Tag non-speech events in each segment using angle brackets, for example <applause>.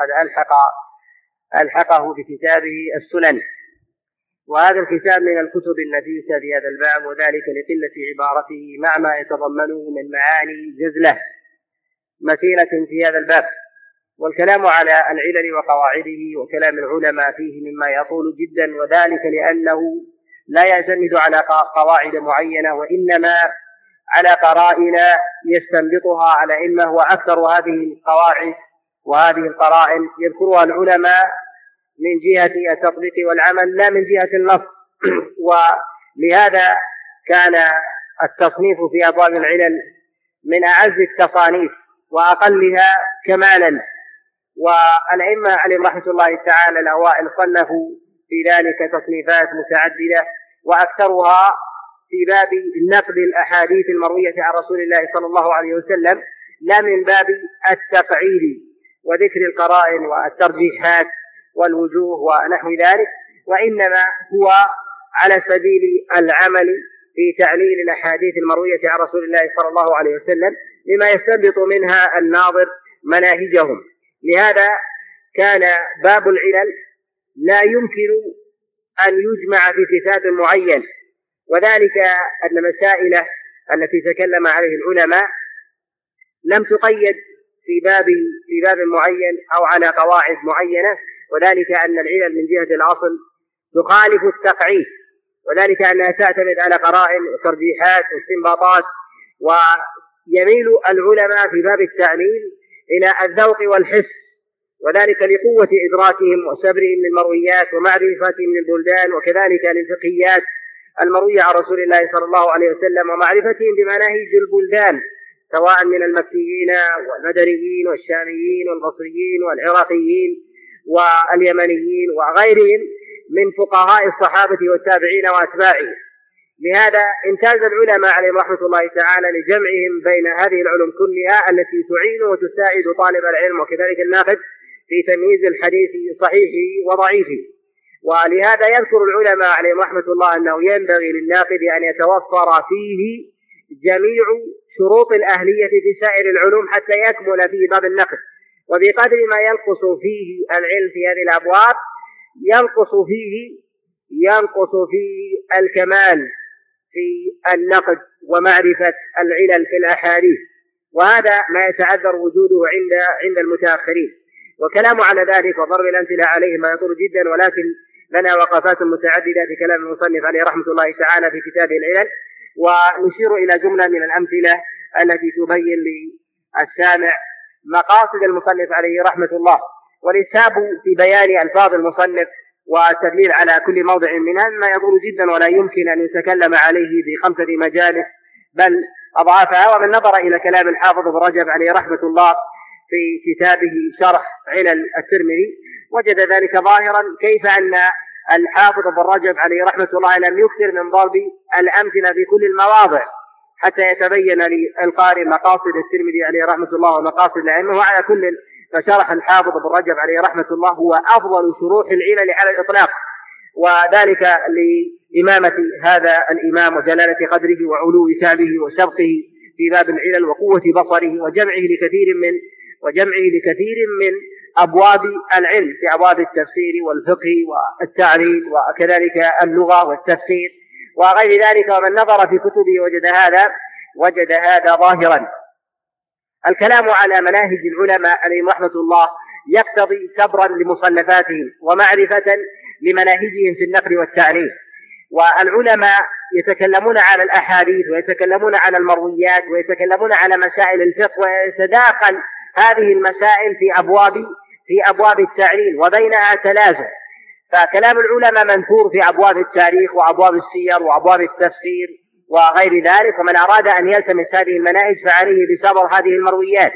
قد ألحق ألحقه بكتابه السنن. وهذا الكتاب من الكتب النفيسة في هذا الباب وذلك لقلة عبارته مع ما يتضمنه من معاني جزلة متينة في هذا الباب. والكلام على العلل وقواعده وكلام العلماء فيه مما يطول جدا وذلك لأنه لا يعتمد على قواعد معينة وإنما على قرائن يستنبطها على علمه وأكثر هذه القواعد وهذه القرائن يذكرها العلماء من جهة التطبيق والعمل لا من جهة النص. <clears throat> ولهذا كان التصنيف في أبواب العلل من أعز التصانيف وأقلها كمالا. والأئمة عليهم رحمة الله تعالى الأوائل صنفوا في ذلك تصنيفات متعددة وأكثرها في باب نقد الأحاديث المروية عن رسول الله صلى الله عليه وسلم لا من باب التفعيل وذكر القرائن والترجيحات والوجوه ونحو ذلك وإنما هو على سبيل العمل في تعليل الأحاديث المروية عن رسول الله صلى الله عليه وسلم لما يستنبط منها الناظر مناهجهم. لهذا كان باب العلل لا يمكن أن يجمع في كتاب معين. وذلك أن مسائل التي تكلم عليه العلماء لم تقيد في باب في باب معين أو على قواعد معينة وذلك أن العلل من جهة الأصل تخالف التقعيد وذلك أنها تعتمد على قرائن وترجيحات واستنباطات ويميل العلماء في باب التعليل إلى الذوق والحس وذلك لقوة إدراكهم وسبرهم للمرويات ومعرفتهم للبلدان وكذلك للفقهيات المروية عن رسول الله صلى الله عليه وسلم ومعرفتهم بمناهج البلدان. سواء من المكيين والمدنيين والشاميين والبصريين والعراقيين واليمنيين وغيرهم من فقهاء الصحابة والتابعين وأتباعهم. لهذا امتاز العلماء عليهم رحمة الله تعالى لجمعهم بين هذه العلوم كلها التي تعين وتساعد طالب العلم وكذلك الناقد في تمييز الحديث صحيحه وضعيفه ولهذا يذكر العلماء عليهم رحمة الله أنه ينبغي للناقد أن يتوفر فيه جميع شروط الأهلية في سائر العلوم حتى يكمل فيه باب النقد. وبقدر ما ينقص فيه العلم في هذه الأبواب ينقص فيه ينقص فيه الكمال في النقد ومعرفة العلل في الأحاديث. وهذا ما يتعذر وجوده عند عند المتأخرين. وكلام على ذلك وضرب الأمثلة عليه ما يطول جدا ولكن لنا وقفات متعددة في كلام المصنف عليه رحمة الله تعالى في كتابه العلل. ونشير إلى جملة من الأمثلة التي تبين للسامع مقاصد المصنف عليه رحمة الله والإسهاب في بيان ألفاظ المصنف والتدليل على كل موضع منها ما يطول جدا ولا يمكن أن يتكلم عليه في خمسة مجالس بل أضعافها ومن نظر إلى كلام الحافظ ابن رجب عليه رحمة الله في كتابه شرح علل الترمذي وجد ذلك ظاهرا كيف أن الحافظ ابن رجب عليه رحمة الله لم يكثر من ضرب الأمثلة في كل المواضع حتى يتبين للقارئ مقاصد الترمذي عليه رحمة الله ومقاصد الأئمة وعلى كل فشرح الحافظ ابن رجب عليه رحمة الله هو أفضل شروح العلل على الإطلاق. وذلك لإمامة هذا الإمام وجلالة قدره وعلو كتابه وسبقه في باب العلل وقوة بصره وجمعه لكثير من وجمعه لكثير من أبواب العلم في أبواب التفسير والفقه والتعليل وكذلك اللغة والتفسير وغير ذلك ومن نظر في كتبه وجد هذا وجد هذا ظاهرا. الكلام على مناهج العلماء عليهم رحمة الله يقتضي سبرا لمصنفاتهم ومعرفة لمناهجهم في النقل والتعليم والعلماء يتكلمون على الأحاديث ويتكلمون على المرويات ويتكلمون على مسائل الفقه ويتداخل هذه المسائل في أبواب في أبواب التعليل وبينها تلازم. فكلام العلماء منثور في أبواب التاريخ وأبواب السير وأبواب التفسير وغير ذلك ومن أراد أن يلتمس هذه المناهج فعليه بسبر هذه المرويات.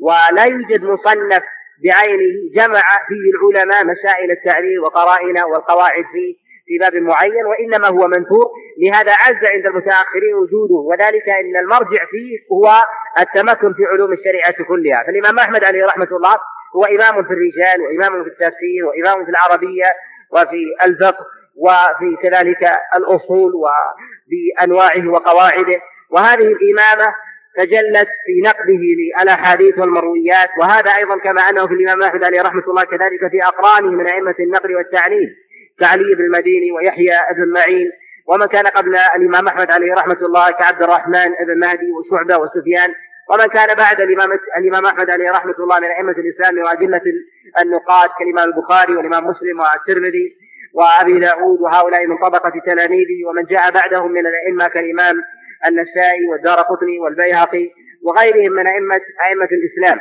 ولا يوجد مصنف بعينه جمع فيه العلماء مسائل التعليل وقرائن والقواعد فيه في باب معين وإنما هو منثور. لهذا عز عند المتأخرين وجوده وذلك أن المرجع فيه هو التمكن في علوم الشريعة كلها. فالإمام أحمد عليه رحمة الله هو إمام في الرجال وإمام في التفسير وإمام في العربية وفي الفقه وفي كذلك الأصول وبأنواعه وقواعده. وهذه الإمامة تجلت في نقده للأحاديث والمرويات. وهذا أيضا كما أنه في الإمام أحمد عليه رحمة الله كذلك في أقرانه من أئمة النقل والتعليل. كعلي بن المديني ويحيى بن معين. ومن كان قبل الإمام أحمد عليه رحمة الله كعبد الرحمن بن مهدي وشعبة وسفيان. ومن كان بعد الإمام الإمام أحمد عليه رحمة الله من أئمة الإسلام وأدلة النقاد كالإمام البخاري والإمام مسلم والترمذي وأبي داود وهؤلاء من طبقة تلاميذه ومن جاء بعدهم من الأئمة كالإمام النسائي والدار قطني والبيهقي وغيرهم من أئمة أئمة الإسلام.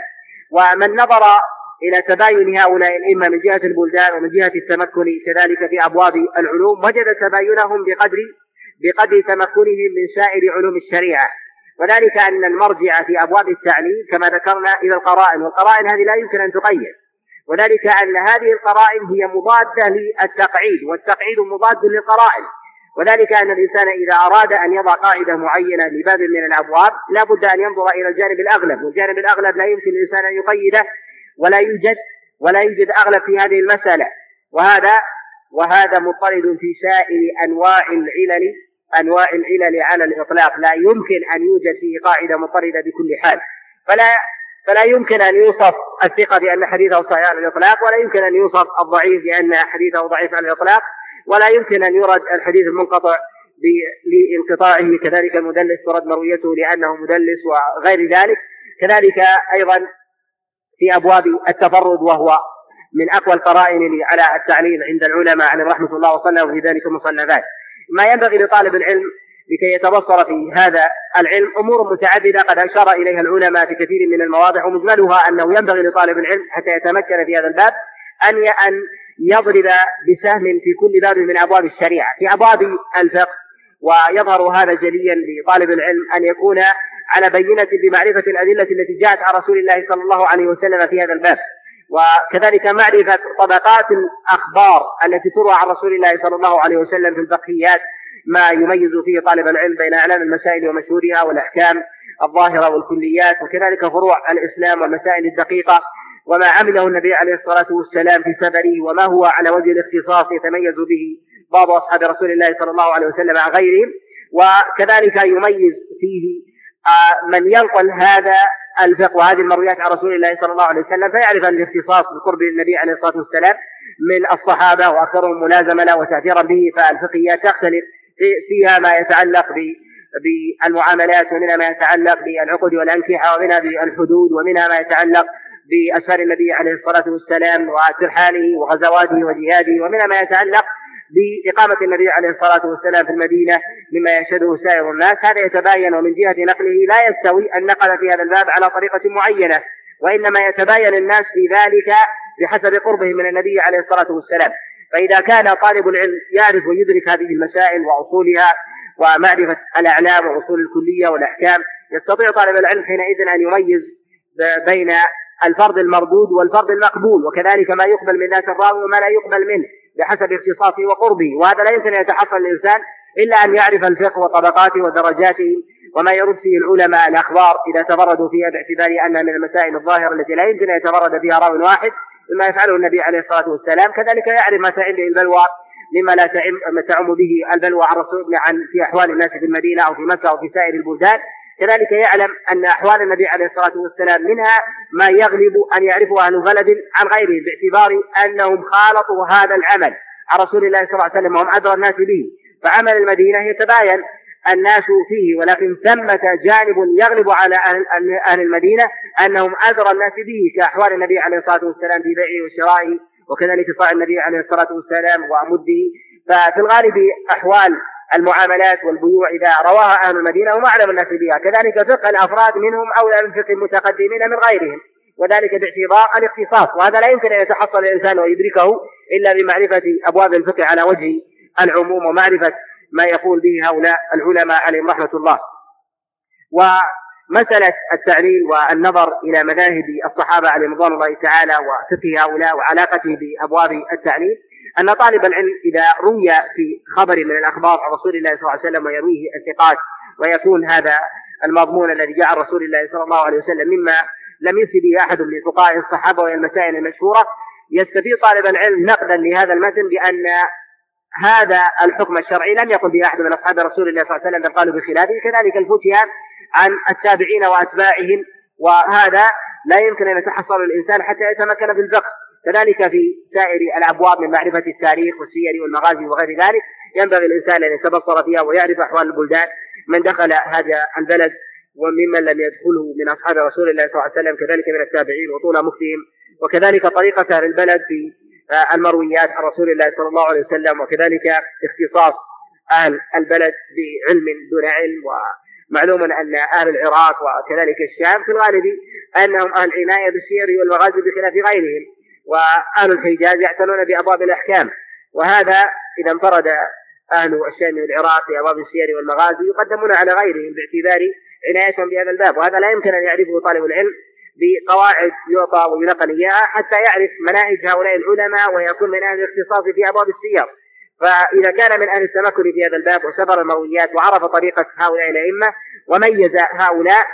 ومن نظر إلى تباين هؤلاء الأئمة من جهة البلدان ومن جهة التمكن كذلك في أبواب العلوم وجد تباينهم بقدر بقدر تمكنهم من سائر علوم الشريعة. وذلك أن المرجع في أبواب التعليم كما ذكرنا إلى القرائن والقرائن هذه لا يمكن أن تقيد. وذلك أن هذه القرائن هي مضادة للتقعيد والتقعيد مضاد للقرائن. وذلك أن الإنسان إذا أراد أن يضع قاعدة معينة لباب من الأبواب لا بد أن ينظر إلى الجانب الأغلب والجانب الأغلب لا يمكن للإنسان أن يقيده ولا يوجد ولا يوجد أغلب في هذه المسألة. وهذا وهذا مضطرد في سائر أنواع العلل أنواع العلل على الإطلاق. لا يمكن أن يوجد فيه قاعدة مضطردة بكل حال. فلا فلا يمكن أن يوصف الثقة بأن حديثه صحيح على الإطلاق ولا يمكن أن يوصف الضعيف بأن حديثه ضعيف على الإطلاق ولا يمكن أن يرد الحديث المنقطع لانقطاعه. كذلك المدلس ترد مرويته لأنه مدلس وغير ذلك. كذلك أيضا في أبواب التفرد وهو من أقوى القرائن على التعليل عند العلماء عليهم رحمة الله وصلى في ذلك المصنفات ما ينبغي لطالب العلم لكي يتبصر في هذا العلم أمور متعددة قد أشار إليها العلماء في كثير من المواضع ومجملها أنه ينبغي لطالب العلم حتى يتمكن في هذا الباب أن أن يضرب بسهم في كل باب من أبواب الشريعة في أبواب الفقه. ويظهر هذا جليا لطالب العلم أن يكون على بينة بمعرفة الأدلة التي جاءت عن رسول الله صلى الله عليه وسلم في هذا الباب. وكذلك معرفة طبقات الأخبار التي تروى عن رسول الله صلى الله عليه وسلم في الفقهيات ما يميز فيه طالب العلم بين أعلام المسائل ومشهورها والأحكام الظاهرة والكليات وكذلك فروع الإسلام والمسائل الدقيقة وما عمله النبي عليه الصلاة والسلام في سفره وما هو على وجه الاختصاص يتميز به بعض أصحاب رسول الله صلى الله عليه وسلم عن غيرهم. وكذلك يميز فيه آه، من ينقل هذا الفقه وهذه المرويات عن رسول الله صلى الله عليه وسلم فيعرف الاختصاص بقرب النبي عليه الصلاة والسلام من الصحابة وأكثرهم ملازمة له وتأثيرا به فالفقهيات تختلف فيها ما يتعلق بالمعاملات ومنها ما يتعلق بالعقد والأنكحة ومنها بالحدود ومنها ما يتعلق بأسفار النبي عليه الصلاة والسلام وترحاله وغزواته وجهاده ومنها ما يتعلق بإقامة النبي عليه الصلاة والسلام في المدينة مما يشهده سائر الناس. هذا يتباين ومن جهة نقله لا يستوي أن نقل في هذا الباب على طريقة معينة وإنما يتباين الناس في ذلك بحسب قربهم من النبي عليه الصلاة والسلام. فإذا كان طالب العلم يعرف ويدرك هذه المسائل وأصولها ومعرفة الأعلام وأصول الكلية والأحكام يستطيع طالب العلم حينئذ أن يميز بين الفرض المردود والفرض المقبول وكذلك ما يقبل من ذات الراوي وما لا يقبل منه. بحسب اختصاصه وقربه وهذا لا يمكن أن يتحصل الإنسان إلا أن يعرف الفقه وطبقاته ودرجاته وما يرد فيه العلماء الأخبار إذا تفردوا فيها باعتبار أنها من المسائل الظاهرة التي لا يمكن أن يتفرد فيها راو واحد مما يفعله النبي عليه الصلاة والسلام. كذلك يعرف ما تعم به البلوى مما لا تعم تعم به البلوى عن رسول عن في أحوال الناس في المدينة أو في مكة أو في سائر البلدان. كذلك يعلم أن أحوال النبي عليه الصلاة والسلام منها ما يغلب أن يعرفه أهل بلد عن غيره باعتبار أنهم خالطوا هذا العمل عن رسول الله صلى الله عليه وسلم وهم أدرى الناس به. فعمل المدينة يتباين الناس فيه ولكن ثمة جانب يغلب على أهل, المدينة أنهم أدرى الناس به كأحوال النبي عليه الصلاة والسلام في بيعه وشرائه وكذلك صاع النبي عليه الصلاة والسلام ومده ففي الغالب أحوال المعاملات والبيوع إذا رواها أهل المدينة هم أعلم الناس بها. كذلك فقه الأفراد منهم أولى من فقه المتقدمين من غيرهم. وذلك باعتبار الاختصاص. وهذا لا يمكن أن يتحصل الإنسان ويدركه إلا بمعرفة أبواب الفقه على وجه العموم ومعرفة ما يقول به هؤلاء العلماء عليهم رحمة الله. ومسألة التعليل والنظر إلى مذاهب الصحابة عليهم رضوان الله تعالى وفقه هؤلاء وعلاقته بأبواب التعليل أن طالب العلم إذا روي في خبر من الأخبار عن رسول الله صلى الله عليه وسلم ويرويه الثقات ويكون هذا المضمون الذي جاء عن رسول الله صلى الله عليه وسلم مما لم يفتي به أحد من فقهاء الصحابة وهي المسائل المشهورة يستفيد طالب العلم نقدا لهذا المتن بأن هذا الحكم الشرعي لم يقل به أحد من أصحاب رسول الله صلى الله عليه وسلم بل قالوا بخلافه. كذلك الفتيا عن التابعين وأتباعهم وهذا لا يمكن أن يتحصل الإنسان حتى يتمكن في الفقه. كذلك في سائر الأبواب من معرفة التاريخ والسير والمغازي وغير ذلك ينبغي الإنسان أن يتبصر فيها ويعرف أحوال البلدان من دخل هذا البلد وممن لم يدخله من أصحاب رسول الله صلى الله عليه وسلم كذلك من التابعين وطول مفتهم وكذلك طريقة أهل البلد في آه، المرويات عن رسول الله صلى الله عليه وسلم وكذلك اختصاص أهل البلد بعلم دون علم ومعلوم أن أهل العراق وكذلك الشام في الغالب أنهم أهل عناية بالسير والمغازي بخلاف غيرهم. وأهل الحجاز يعتنون بأبواب الأحكام. وهذا إذا انفرد أهل الشام والعراق في أبواب السير والمغازي يقدمون على غيرهم باعتبار عنايتهم بهذا الباب. وهذا لا يمكن أن يعرفه طالب العلم بقواعد يعطى ويلقن إياها حتى يعرف مناهج هؤلاء العلماء ويكون من أهل الاختصاص في أبواب السير. فإذا كان من أهل التمكن في هذا الباب وسبر المرويات وعرف طريقة هؤلاء الأئمة وميز هؤلاء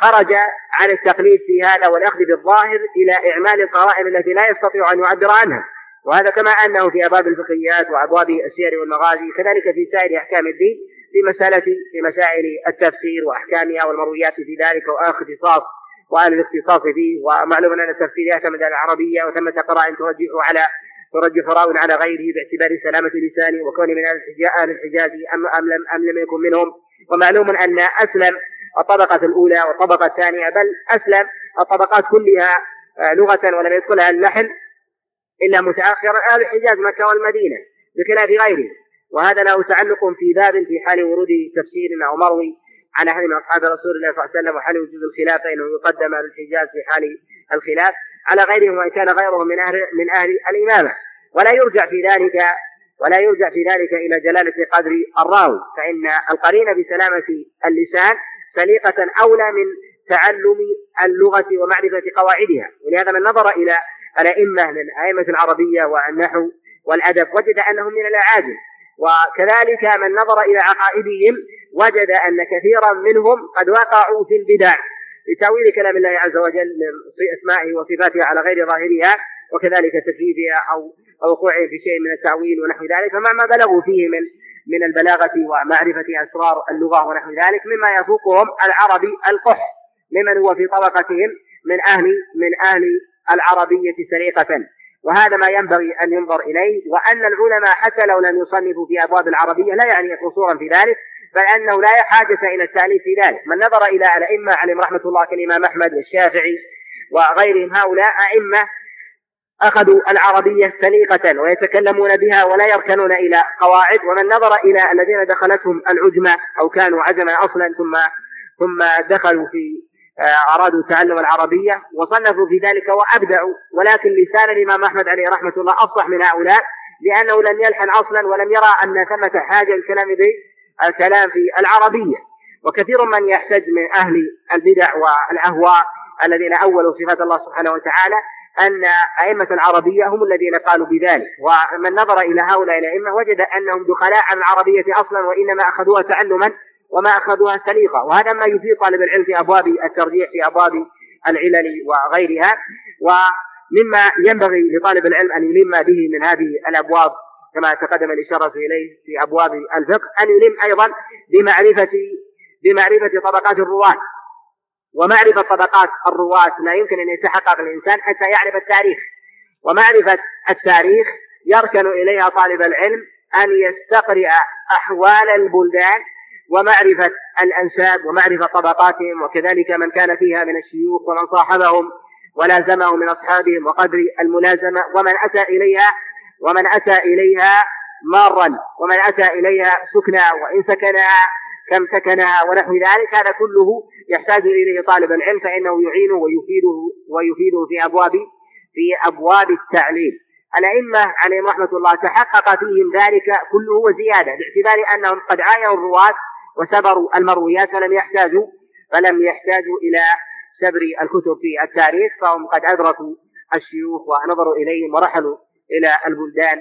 خرج عن التقليد في هذا والأخذ بالظاهر إلى إعمال القواعد التي لا يستطيع أن يعبر عنها. وهذا كما أنه في أبواب الفقهيات وأبواب السير والمغازي كذلك في سائر أحكام الدين في مسألة في مسائل التفسير وأحكامها والمرويات في ذلك واختصاص وأهل الاختصاص فيه. ومعلوم أن التفسير يعتمد على العربية وثمة قراء ترجح على ترجح راو على غيره باعتبار سلامة لسانه وكونه من أهل الحجاز أم, أم, لم أم لم يكن منهم. ومعلوم أن أسلم الطبقة الأولى والطبقة الثانية بل أسلم الطبقات كلها آه، لغة ولم يدخلها اللحن إلا متأخرا أهل الحجاز مكة والمدينة بخلاف غيره وهذا له تعلق في باب في حال ورود تفسير أو مروي عن أحد من أصحاب رسول الله صلى الله عليه وسلم وحال وجود الخلاف فإنه يقدم أهل الحجاز في حال الخلاف على غيرهم وإن كان غيرهم من أهل من أهل الإمامة. ولا يرجع في ذلك ولا يرجع في ذلك إلى جلالة قدر الراوي فإن القرين بسلامة اللسان سليقة أولى من تعلم اللغة ومعرفة قواعدها. ولهذا من نظر إلى الأئمة من أئمة العربية والنحو والأدب وجد أنهم من الأعاجم. وكذلك من نظر إلى عقائدهم وجد أن كثيرا منهم قد وقعوا في البدع. لتأويل كلام الله عز وجل في أسمائه وصفاته على غير ظاهرها وكذلك تكليفها أو وقوعهم في شيء من التأويل ونحو ذلك فمع ما بلغوا فيه من من البلاغة ومعرفة أسرار اللغة ونحو ذلك مما يفوقهم العربي القح لمن هو في طبقتهم من أهل من أهل العربية سريقة وهذا ما ينبغي أن ينظر إليه وأن العلماء حتى لو لم يصنفوا في أبواب العربية لا يعني قصورا في ذلك بل أنه لا حاجة إلى التأليف في ذلك. من نظر إلى الأئمة عليهم رحمة الله كالإمام أحمد والشافعي وغيرهم هؤلاء أئمة أخذوا العربية سليقة ويتكلمون بها ولا يركنون إلى قواعد ومن نظر إلى الذين دخلتهم العجمة أو كانوا عجما أصلا ثم ثم دخلوا في آه، أرادوا تعلم العربية وصنفوا في ذلك وأبدعوا. ولكن لسان الإمام أحمد عليه رحمة الله أفصح من هؤلاء لأنه لم يلحن أصلا ولم يرى أن ثمة حاجة الكلام به الكلام في العربية. وكثير من يحتج من أهل البدع والأهواء الذين أولوا صفات الله سبحانه وتعالى أن أئمة العربية هم الذين قالوا بذلك ومن نظر إلى هؤلاء الأئمة وجد أنهم دخلاء عن العربية أصلا وإنما أخذوها تعلما وما أخذوها سليقة وهذا ما يفيد طالب العلم في أبواب الترجيح في أبواب العلل وغيرها ومما ينبغي لطالب العلم أن يلم به من هذه الأبواب كما تقدم الإشارة إليه في أبواب الفقه أن يلم أيضا بمعرفة بمعرفة طبقات الرواة. ومعرفة طبقات الرواة لا يمكن أن يتحقق الإنسان حتى يعرف التاريخ. ومعرفة التاريخ يركن إليها طالب العلم أن يستقرئ أحوال البلدان ومعرفة الأنساب ومعرفة طبقاتهم وكذلك من كان فيها من الشيوخ ومن صاحبهم ولازمهم من أصحابهم وقدر الملازمة ومن أتى إليها ومن أتى إليها مارا ومن أتى إليها سكنا وإن سكنها كم سكنها ونحو ذلك هذا كله يحتاج إليه طالب العلم فإنه يعينه ويفيده ويفيده في أبواب في أبواب التعليم. الأئمة عليهم رحمة الله تحقق فيهم ذلك كله وزيادة باعتبار أنهم قد عاينوا الرواة وسبروا المرويات فلم يحتاجوا فلم يحتاجوا إلى سبر الكتب في التاريخ فهم قد أدركوا الشيوخ ونظروا إليهم ورحلوا إلى البلدان.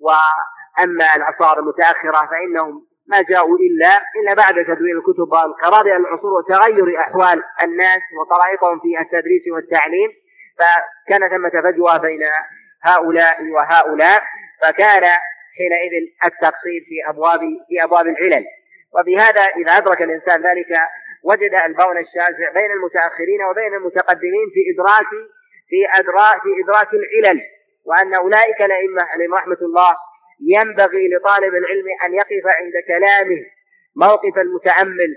وأما العصار المتأخرة فإنهم ما جاءوا إلا إلا بعد تدوين الكتب وانقراض العصور وتغير أحوال الناس وطرائقهم في التدريس والتعليم. فكان ثمة فجوة بين هؤلاء وهؤلاء فكان حينئذ التقصير في أبواب في أبواب العلل. وبهذا إذا أدرك الإنسان ذلك وجد البون الشاسع بين المتأخرين وبين المتقدمين في إدراك في أدراك في إدراك العلل. وأن أولئك الأئمة عليهم رحمة الله ينبغي لطالب العلم أن يقف عند كلامه موقف المتأمل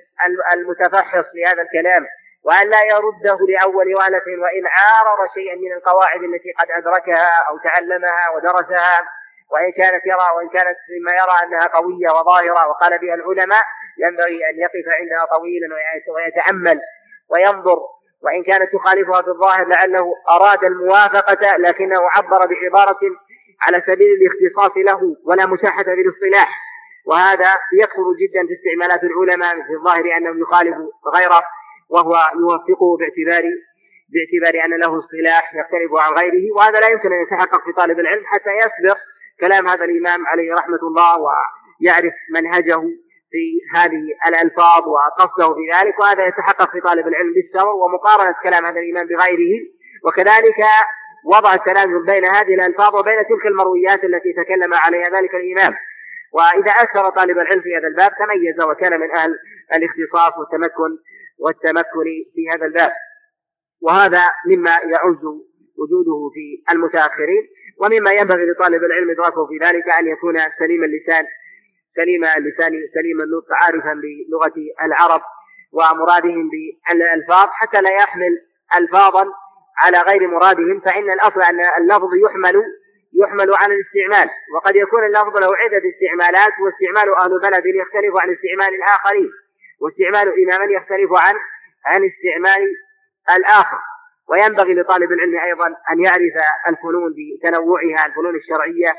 المتفحص لهذا الكلام وأن لا يرده لأول وهلة وإن عارض شيئا من القواعد التي قد أدركها أو تعلمها ودرسها وإن كانت يرى وإن كانت مما يرى أنها قوية وظاهرة وقال بها العلماء ينبغي أن يقف عندها طويلا ويتأمل وينظر وإن كانت تخالفها في الظاهر لعله أراد الموافقة لكنه عبر بعبارة على سبيل الاختصاص له ولا مساحة في الاصطلاح وهذا يكثر جدا في استعمالات العلماء في الظاهر أنه يخالف غيره وهو يوفقه باعتبار باعتبار أن له اصطلاح يختلف عن غيره. وهذا لا يمكن أن يتحقق في طالب العلم حتى يسبق كلام هذا الإمام عليه رحمة الله ويعرف منهجه في هذه الألفاظ وقصده في ذلك وهذا يتحقق في طالب العلم بالسور ومقارنة كلام هذا الإمام بغيره. وكذلك وضع التلازم بين هذه الألفاظ وبين تلك المرويات التي تكلم عليها ذلك الإمام. وإذا أكثر طالب العلم في هذا الباب تميز وكان من أهل الاختصاص والتمكن والتمكن في هذا الباب. وهذا مما يعز وجوده في المتأخرين ومما ينبغي لطالب العلم إدراكه في ذلك أن يكون سليم اللسان سليم اللسان سليم النطق عارفا بلغة العرب ومرادهم بالألفاظ حتى لا يحمل ألفاظا على غير مرادهم فإن الأصل أن اللفظ يحمل يحمل على الاستعمال. وقد يكون اللفظ له عدة استعمالات واستعمال أهل بلد يختلف عن استعمال الآخرين واستعمال إماما يختلف عن عن استعمال الآخر. وينبغي لطالب العلم أيضا أن يعرف الفنون بتنوعها الفنون الشرعية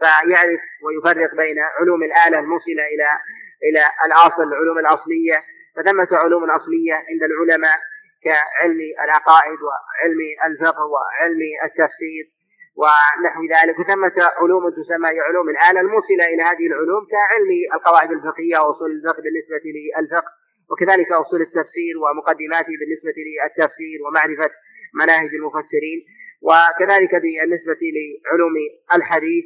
فيعرف ويفرق بين علوم الآلة الموصلة إلى إلى الأصل العلوم الأصلية. فثمة علوم أصلية عند العلماء كعلم العقائد وعلم الفقه وعلم التفسير ونحو ذلك وثمة علوم تسمى علوم الآلة الموصلة إلى هذه العلوم كعلم القواعد الفقهية وأصول الفقه بالنسبة للفقه وكذلك أصول التفسير ومقدماته بالنسبة للتفسير ومعرفة مناهج المفسرين وكذلك بالنسبة لعلوم الحديث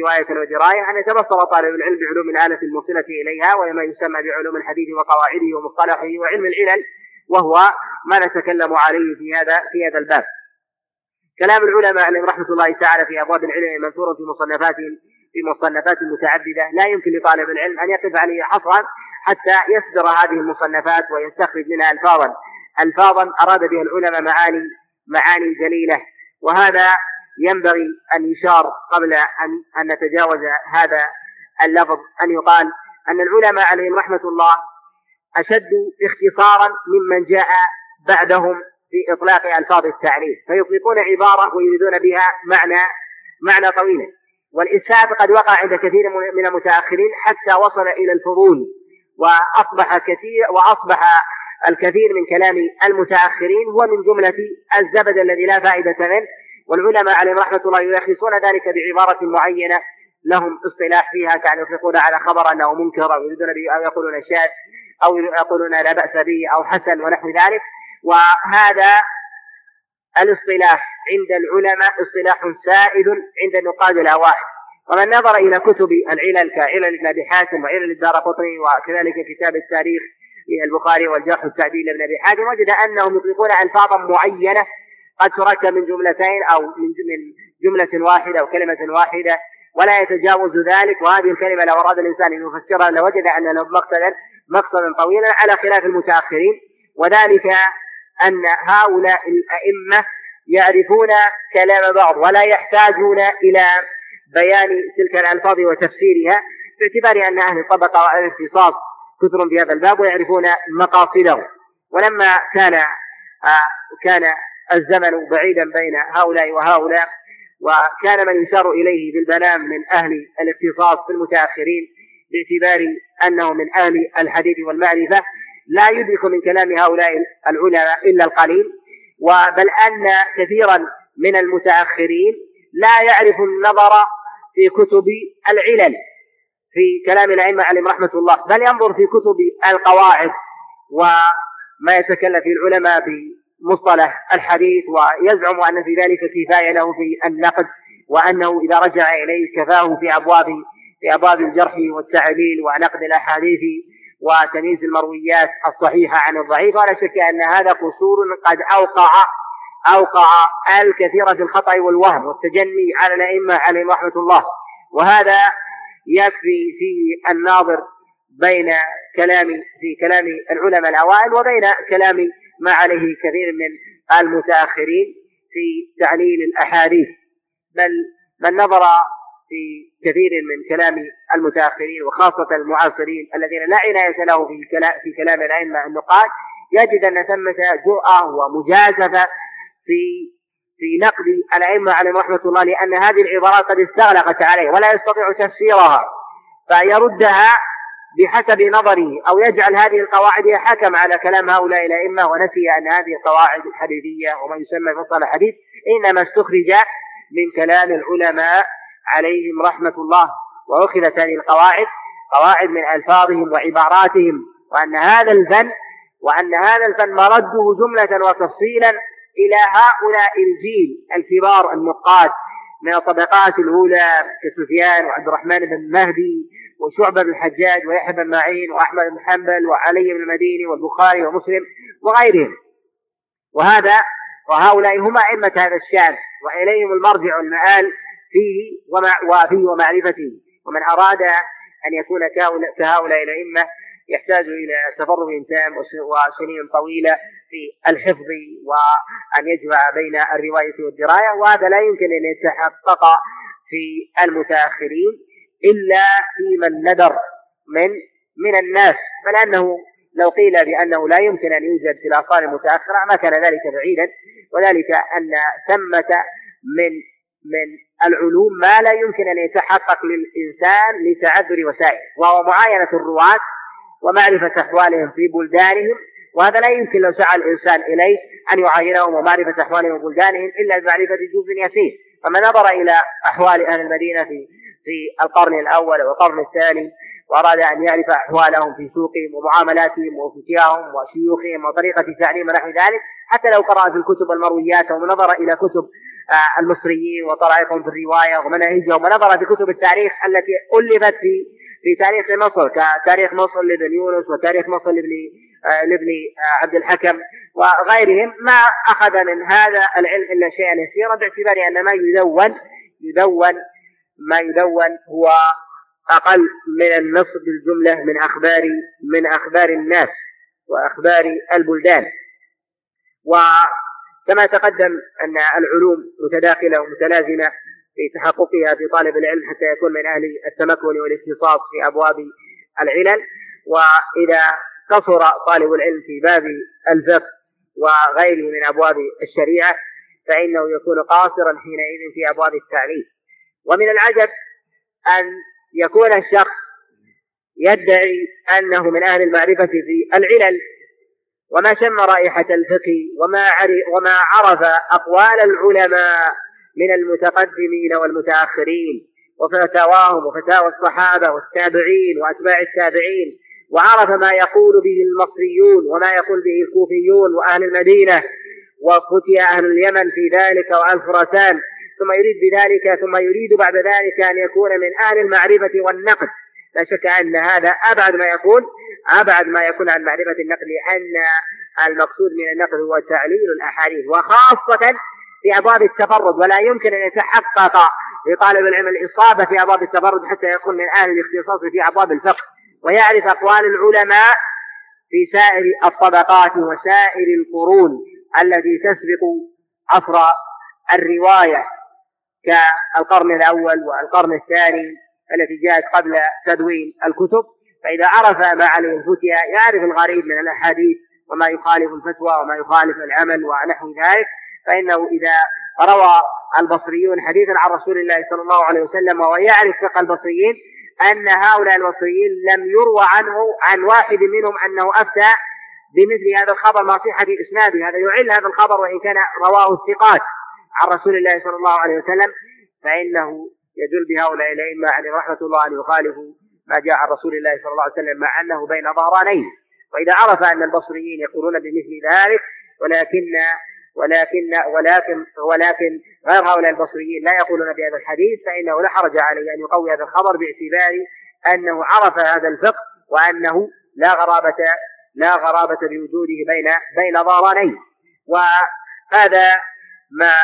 رواية ودراية أن يتبصر طالب العلم بعلوم الآلة الموصلة إليها وما يسمى بعلوم الحديث وقواعده ومصطلحه وعلم العلل وهو ما نتكلم عليه في هذا في هذا الباب. كلام العلماء عليهم رحمة الله تعالى في أبواب العلم منثور في مصنفات في مصنفات متعددة. لا يمكن لطالب العلم أن يقف عليه حصرا حتى يصدر هذه المصنفات ويستخرج منها ألفاظا. ألفاظا أراد بها العلماء معاني معاني جليلة. وهذا ينبغي أن يشار قبل أن أن نتجاوز هذا اللفظ. أن يقال أن العلماء عليهم رحمة الله أشد اختصارا ممن جاء بعدهم في إطلاق ألفاظ التعريف فيطلقون عبارة ويريدون بها معنى معنى طويلا. والإسهاب قد وقع عند كثير من المتأخرين حتى وصل إلى الفضول وأصبح كثير وأصبح الكثير من كلام المتأخرين هو من جملة الزبد الذي لا فائدة منه. والعلماء عليهم رحمة الله يلخصون ذلك بعبارة معينة لهم اصطلاح فيها كأن يطلقون على خبر أنه منكر أو يريدون به أو يقولون شاذ. أو يقولون لا بأس به أو حسن ونحو ذلك. وهذا الاصطلاح عند العلماء اصطلاح سائد عند نقاد الأوائل. ومن نظر إلى كتب العلل كعلل ابن أبي حاتم وعلل الدار قطني وكذلك كتاب التاريخ للبخاري والجرح والتعديل لابن أبي حاتم وجد أنهم يطلقون ألفاظا معينة قد تركب من جملتين أو من جملة واحدة أو كلمة واحدة ولا يتجاوز ذلك. وهذه الكلمة لو أراد الإنسان أن يفسرها لوجد أن له مقصدا مقصدا طويلا على خلاف المتأخرين وذلك أن هؤلاء الأئمة يعرفون كلام بعض ولا يحتاجون إلى بيان تلك الألفاظ وتفسيرها باعتبار أن أهل الطبقة وأهل الاختصاص كثر في هذا الباب ويعرفون مقاصده. ولما كان آه كان الزمن بعيدا بين هؤلاء وهؤلاء وكان من يشار إليه بالبنام من أهل الاختصاص في المتأخرين باعتبار أنه من أهل الحديث والمعرفة لا يدرك من كلام هؤلاء العلماء إلا القليل وبل أن كثيرا من المتأخرين لا يعرف النظر في كتب العلل في كلام الأئمة عليهم رحمة الله بل ينظر في كتب القواعد وما يتكلم في العلماء بمصطلح الحديث ويزعم أن في ذلك كفاية له في النقد وأنه إذا رجع إليه كفاه في أبواب في أبواب الجرح والتعليل ونقد الأحاديث وتمييز المرويات الصحيحة عن الضعيف. ولا شك أن هذا قصور قد أوقع أوقع الكثير في الخطأ والوهم والتجني على الأئمة عليهم رحمة الله. وهذا يكفي في الناظر بين كلام في كلام العلماء الأوائل وبين كلام ما عليه كثير من المتأخرين في تعليل الأحاديث. بل من نظر في كثير من كلام المتأخرين وخاصة المعاصرين الذين لا عناية له في كلام في كلام الأئمة النقاد. يجد أن ثمة جرأة ومجازفة في في نقد الأئمة عليهم رحمة الله لأن هذه العبارات قد استغلقت عليه ولا يستطيع تفسيرها فيردها بحسب نظره أو يجعل هذه القواعد حكم على كلام هؤلاء الأئمة ونسي أن هذه القواعد الحديثية وما يسمى مصطلح الحديث إنما استخرج من كلام العلماء عليهم رحمة الله وأخذت هذه القواعد قواعد من ألفاظهم وعباراتهم وأن هذا الفن وأن هذا الفن مرده جملة وتفصيلا إلى هؤلاء الجيل الكبار النقاد من الطبقات الأولى كسفيان وعبد الرحمن بن مهدي وشعبة بن الحجاج ويحيى بن معين وأحمد بن حنبل وعلي بن المديني والبخاري ومسلم وغيرهم. وهذا وهؤلاء هم أئمة هذا الشأن وإليهم المرجع والمآل فيه وفيه ومعرفته. ومن أراد أن يكون كهؤلاء الأئمة يحتاج إلى تفرغ تام وسنين طويلة في الحفظ وأن يجمع بين الرواية والدراية وهذا لا يمكن أن يتحقق في المتأخرين إلا في من ندر من من الناس. بل أنه لو قيل بأنه لا يمكن أن يوجد في الآثار المتأخرة ما كان ذلك بعيدا وذلك أن ثمة من من العلوم ما لا يمكن أن يتحقق للإنسان لتعذر وسائل. وهو معاينة الرواة ومعرفة أحوالهم في بلدانهم وهذا لا يمكن لو سعى الإنسان إليه أن يعاينهم ومعرفة أحوالهم وبلدانهم إلا بمعرفة جزء يسير. فمن نظر إلى أحوال أهل المدينة في في القرن الأول والقرن الثاني وأراد أن يعرف أحوالهم في سوقهم ومعاملاتهم وفتياهم وشيوخهم وطريقة تعليم ونحو ذلك حتى لو قرأ في الكتب المرويات أو نظر إلى كتب المصريين وطرائقهم في الرواية ومناهجهم ونظر في كتب التاريخ التي ألفت في في تاريخ مصر كتاريخ مصر لابن يونس وتاريخ مصر لابن آه، لابن آه، عبد الحكم وغيرهم. ما أخذ من هذا العلم إلا شيئا يسيرا باعتبار أن ما يدون يدون ما يدون هو أقل من النصف بالجمله من أخبار من أخبار الناس وأخبار البلدان. و كما تقدم أن العلوم متداخلة ومتلازمة في تحققها في طالب العلم حتى يكون من أهل التمكن والاختصاص في أبواب العلل. وإذا قصر طالب العلم في باب الفقه وغيره من أبواب الشريعة فإنه يكون قاصرا حينئذ في أبواب التعليم. ومن العجب أن يكون الشخص يدعي أنه من أهل المعرفة في العلل. وما شم رائحة الفقه وما وما عرف أقوال العلماء من المتقدمين والمتأخرين وفتاواهم وفتاوى الصحابة والتابعين وأتباع التابعين وعرف ما يقول به المصريون وما يقول به الكوفيون وأهل المدينة وفتي أهل اليمن في ذلك وأهل خراسان ثم يريد بذلك ثم يريد بعد ذلك أن يكون من أهل المعرفة والنقد. لا شك أن هذا أبعد ما يكون أبعد ما يكون عن معرفة النقل لأن المقصود من النقل هو تعليل الأحاديث وخاصة في أبواب التفرد ولا يمكن أن يتحقق لطالب العلم الإصابة في أبواب التفرد حتى يكون من أهل الاختصاص في أبواب الفقه ويعرف أقوال العلماء في سائر الطبقات وسائر القرون التي تسبق عصر الرواية كالقرن الأول والقرن الثاني التي جاءت قبل تدوين الكتب. فإذا عرف ما عليه الفتيا يعرف الغريب من الأحاديث وما يخالف الفتوى وما يخالف العمل ونحو ذلك فإنه إذا روى البصريون حديثا عن رسول الله صلى الله عليه وسلم وهو يعرف فقه البصريين أن هؤلاء البصريين لم يروى عنه عن واحد منهم أنه أفتى بمثل هذا الخبر مع صحة إسناده هذا يعل هذا الخبر وإن كان رواه الثقات عن رسول الله صلى الله عليه وسلم فإنه يدل بهؤلاء الأئمة عليهم رحمة الله أن يخالفوا ما جاء عن رسول الله صلى الله عليه وسلم مع أنه بين ظهرانين وإذا عرف أن البصريين يقولون بمثل ذلك ولكن ولكن ولكن ولكن غير هؤلاء البصريين لا يقولون بهذا الحديث فإنه لا حرج عليه أن يقوي هذا الخبر باعتبار أنه عرف هذا الفقه وأنه لا غرابة لا غرابة بوجوده بين بين ظهرانين وهذا ما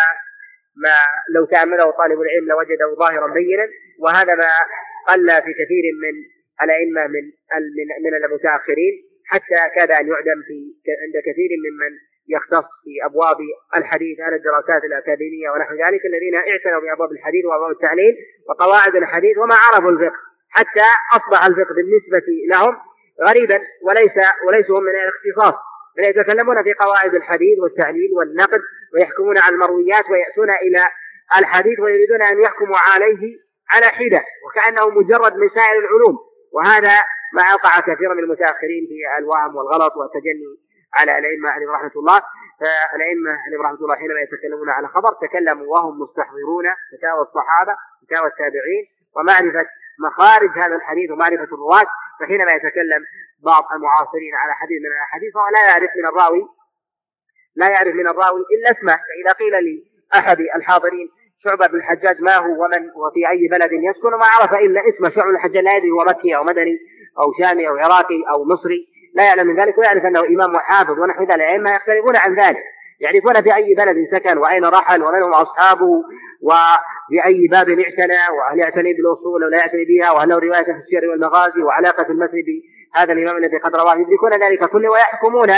ما لو تأمله طالب العلم لوجده ظاهرا بينا وهذا ما قل في كثير من الأئمة من من المتأخرين حتى كاد أن يعدم في عند كثير ممن يختص في أبواب الحديث على الدراسات الأكاديمية ونحو ذلك الذين اعتنوا بأبواب الحديث وأبواب التعليل وقواعد الحديث وما عرفوا الفقه حتى أصبح الفقه بالنسبة لهم غريبا وليس وليسوا هم من الاختصاص بل يتكلمون في قواعد الحديث والتعليل والنقد ويحكمون على المرويات ويأتون إلى الحديث ويريدون أن يحكموا عليه على حدة وكأنه مجرد مسائل العلوم. وهذا ما أوقع كثيرا من المتأخرين في الوهم والغلط والتجني على الأئمة عليهم رحمة الله. فالأئمة عليهم رحمة الله حينما يتكلمون على خبر تكلموا وهم مستحضرون فتاوى الصحابة فتاوى التابعين. ومعرفة مخارج هذا الحديث ومعرفة الرواة فحينما يتكلم بعض المعاصرين على حديث من الأحاديث فهو لا يعرف من الراوي لا يعرف من الراوي إلا اسمه. فإذا قيل لأحد الحاضرين شعبة بن الحجاج ما هو ومن وفي أي بلد يسكن ما عرف إلا اسم شعبة بن الحجاج لا يدري هو مكي أو مدني أو شامي أو عراقي أو مصري. لا يعلم من ذلك ويعرف أنه إمام وحافظ ونحو ذلك. الائمه يختلفون عن ذلك. يعرفون في أي بلد سكن وأين رحل ومن هم اصحابه وبأي باب اعتنى وهل يعتني بالأصول ولا يعتني بها وهل له رواية في السير والمغازي وعلاقة المتن بهذا الإمام الذي قد رواه. يدركون ذلك كله ويحكمون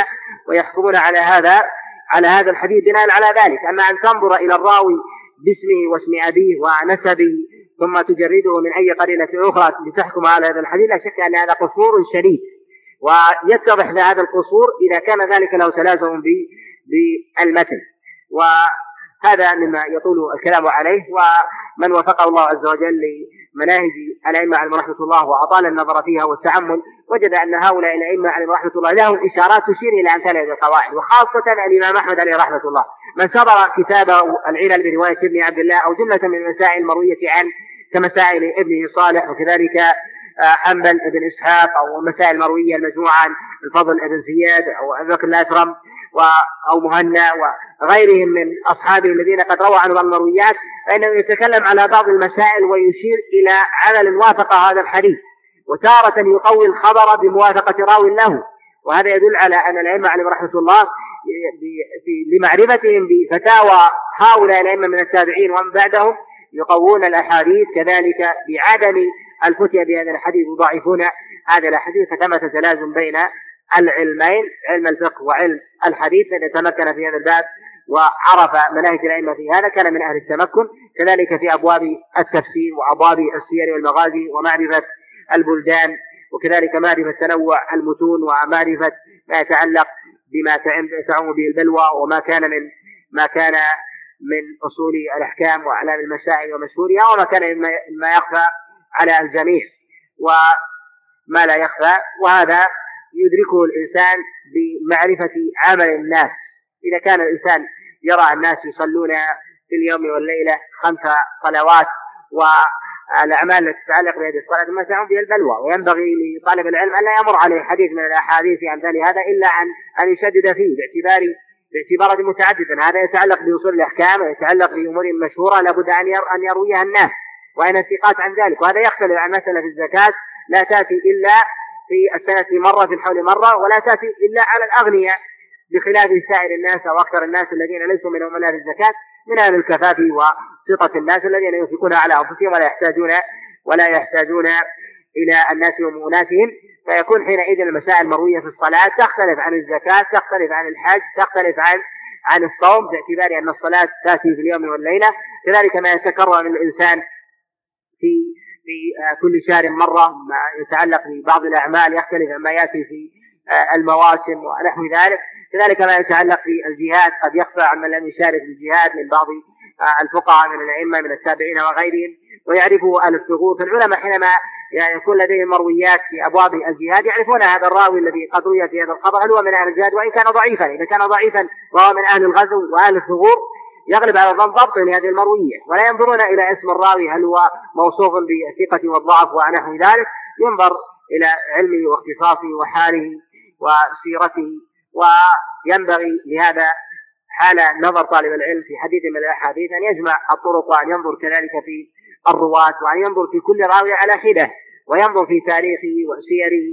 ويحكمون على هذا على هذا الحديث بناء على ذلك. أما أن تنظر إلى الراوي باسمه واسم أبيه ونسبه ثم تجرده من أي قرينه أخرى لتحكم على هذا الحديث. لا شك أن هذا قصور شديد. ويتضح هذا القصور إذا كان ذلك له تلازم بالمتن. وهذا مما يطول الكلام عليه. ومن وفقه الله عز وجل لمناهج الأئمة عليهم رحمة الله وأطال النظر فيها والتأمل وجد أن هؤلاء الأئمة عليهم رحمة الله لهم إشارات تشير إلى أمثال هذه القواعد وخاصة الإمام أحمد عليه رحمة الله. من صبر كتابه العلل برواية ابن عبد الله أو جملة من المسائل المروية عن كمسائل ابنه صالح وكذلك حنبل بن إسحاق أو مسائل مرويه المجموعة عن الفضل بن زياد أو أبي بكر الاسرم أو مهنا وغيرهم من أصحابه الذين قد روى عنهم المرويات فإنه يتكلم على بعض المسائل ويشير إلى عمل وافق هذا الحديث وتارة يقوي الخبر بموافقة راو له وهذا يدل على أن الأئمة عليهم رحمة الله لمعرفتهم بفتاوى هؤلاء الأئمة من التابعين ومن بعدهم يقوون الأحاديث كذلك بعدم الفتية بهذا الحديث يضاعفون هذا الحديث فتم تلازم بين العلمين علم الفقه وعلم الحديث فإذا تمكن في هذا الباب وعرف مناهج الأئمة في هذا كان من أهل التمكن كذلك في أبواب التفسير وأبواب السير والمغازي ومعرفة البلدان وكذلك معرفة تنوع المتون ومعرفة ما يتعلق بما تعم به البلوى وما كان من ما كان من أصول الأحكام وأعلام المسائل ومشهورها وما كان مما يخفى على الجميع وما لا يخفى. وهذا يدركه الإنسان بمعرفة عمل الناس. إذا كان الإنسان يرى الناس يصلون في اليوم والليلة خمس صلوات والأعمال التي تتعلق بهذه الصلاة. ما تعم بها البلوى. وينبغي لطالب العلم أن لا يمر عليه حديث من الأحاديث في أمثال هذا إلا أن أن يشدد فيه باعتبار باعتبارات متعددة هذا يتعلق بأصول الأحكام ويتعلق بأمور مشهورة لابد أن أن يرويها الناس وأين الثقات عن ذلك. وهذا يختلف عن مسألة في الزكاة. لا تأتي إلا في السنة مرة في الحول مرة ولا تأتي إلا على الأغنياء بخلاف سائر الناس أو أكثر الناس الذين ليسوا من عملاء الزكاة. من أهل الكفاف وثقة الناس الذين ينفقون على أنفسهم ولا يحتاجون ولا يحتاجون إلى الناس ومؤناتهم فيكون حينئذ المسائل المروية في الصلاة تختلف عن الزكاة تختلف عن الحج تختلف عن عن الصوم باعتبار أن الصلاة تأتي في اليوم والليلة. كذلك ما يتكرر من الإنسان في في آه، كل شهر مرة ما يتعلق ببعض الأعمال يختلف عما يأتي في المواسم ونحو ذلك. كذلك ما يتعلق في الجهاد قد يخفى عن من لم يشارك الجهاد من بعض آه، الفقهاء من الأئمة من التابعين وغيرهم ويعرفه أهل الثغور فالعلماء حينما يعني يكون لديهم مرويات في أبواب الجهاد يعرفون هذا الراوي الذي قد روي في هذا الخبر هل هو من أهل الجهاد؟ وإن كان ضعيفا إذا كان ضعيفا وهو من أهل الغزو وأهل الثغور يغلب على الظن ضبط لهذه المروية. ولا ينظرون إلى اسم الراوي هل هو موصوف بالثقة والضعف ونحو ذلك. ينظر إلى علمه واختصاصه وحاله. وسيرته وينبغي لهذا حال نظر طالب العلم في حديث من الأحاديث أن يجمع الطرق وأن ينظر كذلك في الرواة وأن ينظر في كل راوي على حدة وينظر في تاريخه وسيره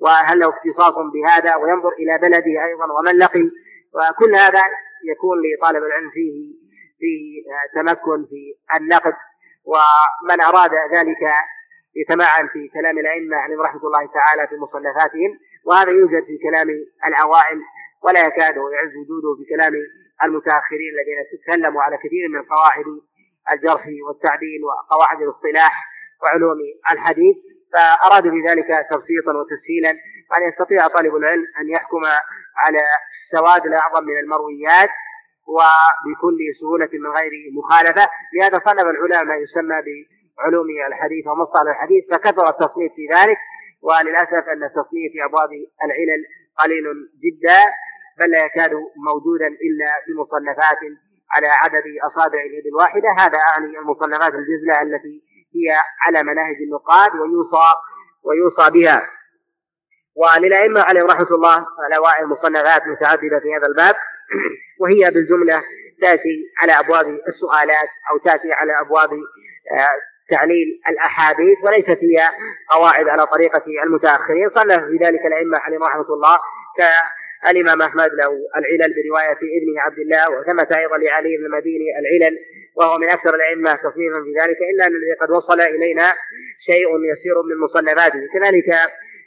وهل له اختصاص بهذا وينظر إلى بلده أيضا ومن لقي وكل هذا يكون لطالب العلم فيه فيه تمكن في النقد. ومن أراد ذلك يتمعن في كلام الأئمة عليهم رحمة الله تعالى في مصنفاتهم. وهذا يوجد في كلام العوائل ولا يكاد يعز وجوده في كلام المتأخرين الذين تكلموا على كثير من قواعد الجرح والتعديل وقواعد الاصطلاح وعلوم الحديث فأرادوا بذلك تبسيطا وتسهيلا أن يستطيع طالب العلم أن يحكم على السواد الأعظم من المرويات وبكل سهولة من غير مخالفة. لهذا صنف العلماء ما يسمى بعلوم الحديث ومصطلح الحديث فكثر التصنيف في ذلك. وللأسف أن التصنيف في أبواب العلل قليل جدا بل لا يكاد موجودا إلا في مصنفات على عدد أصابع اليد الواحدة. هذا أعني المصنفات الجزلة التي هي على مناهج النقاد ويوصى ويوصى بها. وللأئمة عليهم رحمة الله الأوائل مصنفات متعددة في هذا الباب. <clears throat> وهي بالجملة تأتي على أبواب السؤالات أو تأتي على أبواب آه، تعليل الأحاديث وليست هي قواعد على طريقة المتأخرين. صنف في ذلك الأئمة عليهم رحمة الله الإمام أحمد له العلل برواية ابنه عبد الله وثمة أيضا لعلي بن المديني العلل وهو من أكثر الأئمة تصنيفا في ذلك. إلا أن الذي قد وصل إلينا شيء يسير من مصنفاته. كذلك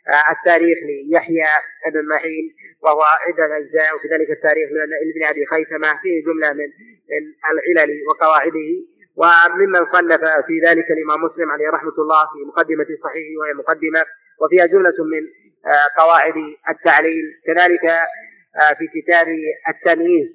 آه، التاريخ ليحيى بن معين وهو عدة أجزاء وكذلك التاريخ لابن أبي خيثمة. فيه جملة من من العلل وقواعده. وممن صنف في ذلك الإمام مسلم عليه رحمة الله في مقدمة صحيحه وهي مقدمة وفيها جملة من آه، قواعد التعليل كذلك آه، في كتاب التمييز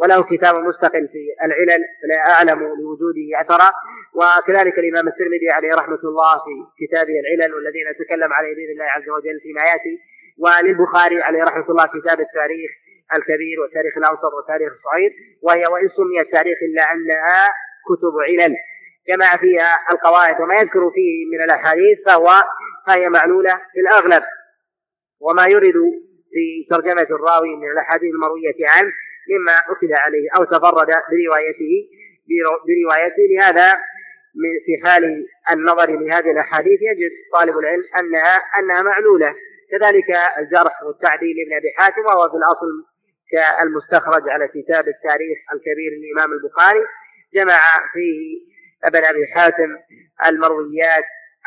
وله كتاب مستقل في العلل لا أعلم لوجوده أثرا وكذلك الإمام الترمذي عليه رحمة الله في كتابه العلل والذي نتكلم عليه بإذن الله عز وجل فيما يأتي وللبخاري عليه رحمة الله كتاب التاريخ الكبير والتاريخ الأوسط والتاريخ الصغير وهي وإن سميت تاريخ إلا أنها كتب علل جمع فيها القواعد وما يذكر فيه من الأحاديث فهو فهي معلولة في الأغلب. وما يرد في ترجمة الراوي من الأحاديث المروية عنه مما أخذ عليه أو تفرد بروايته بروايته. لهذا في حال النظر لهذه الأحاديث يجد طالب العلم أنها أنها معلولة. كذلك الجرح والتعديل لابن أبي حاتم وهو في الأصل كالمستخرج على كتاب التاريخ الكبير للإمام البخاري. جمع فيه أبن أبي حاتم المرويات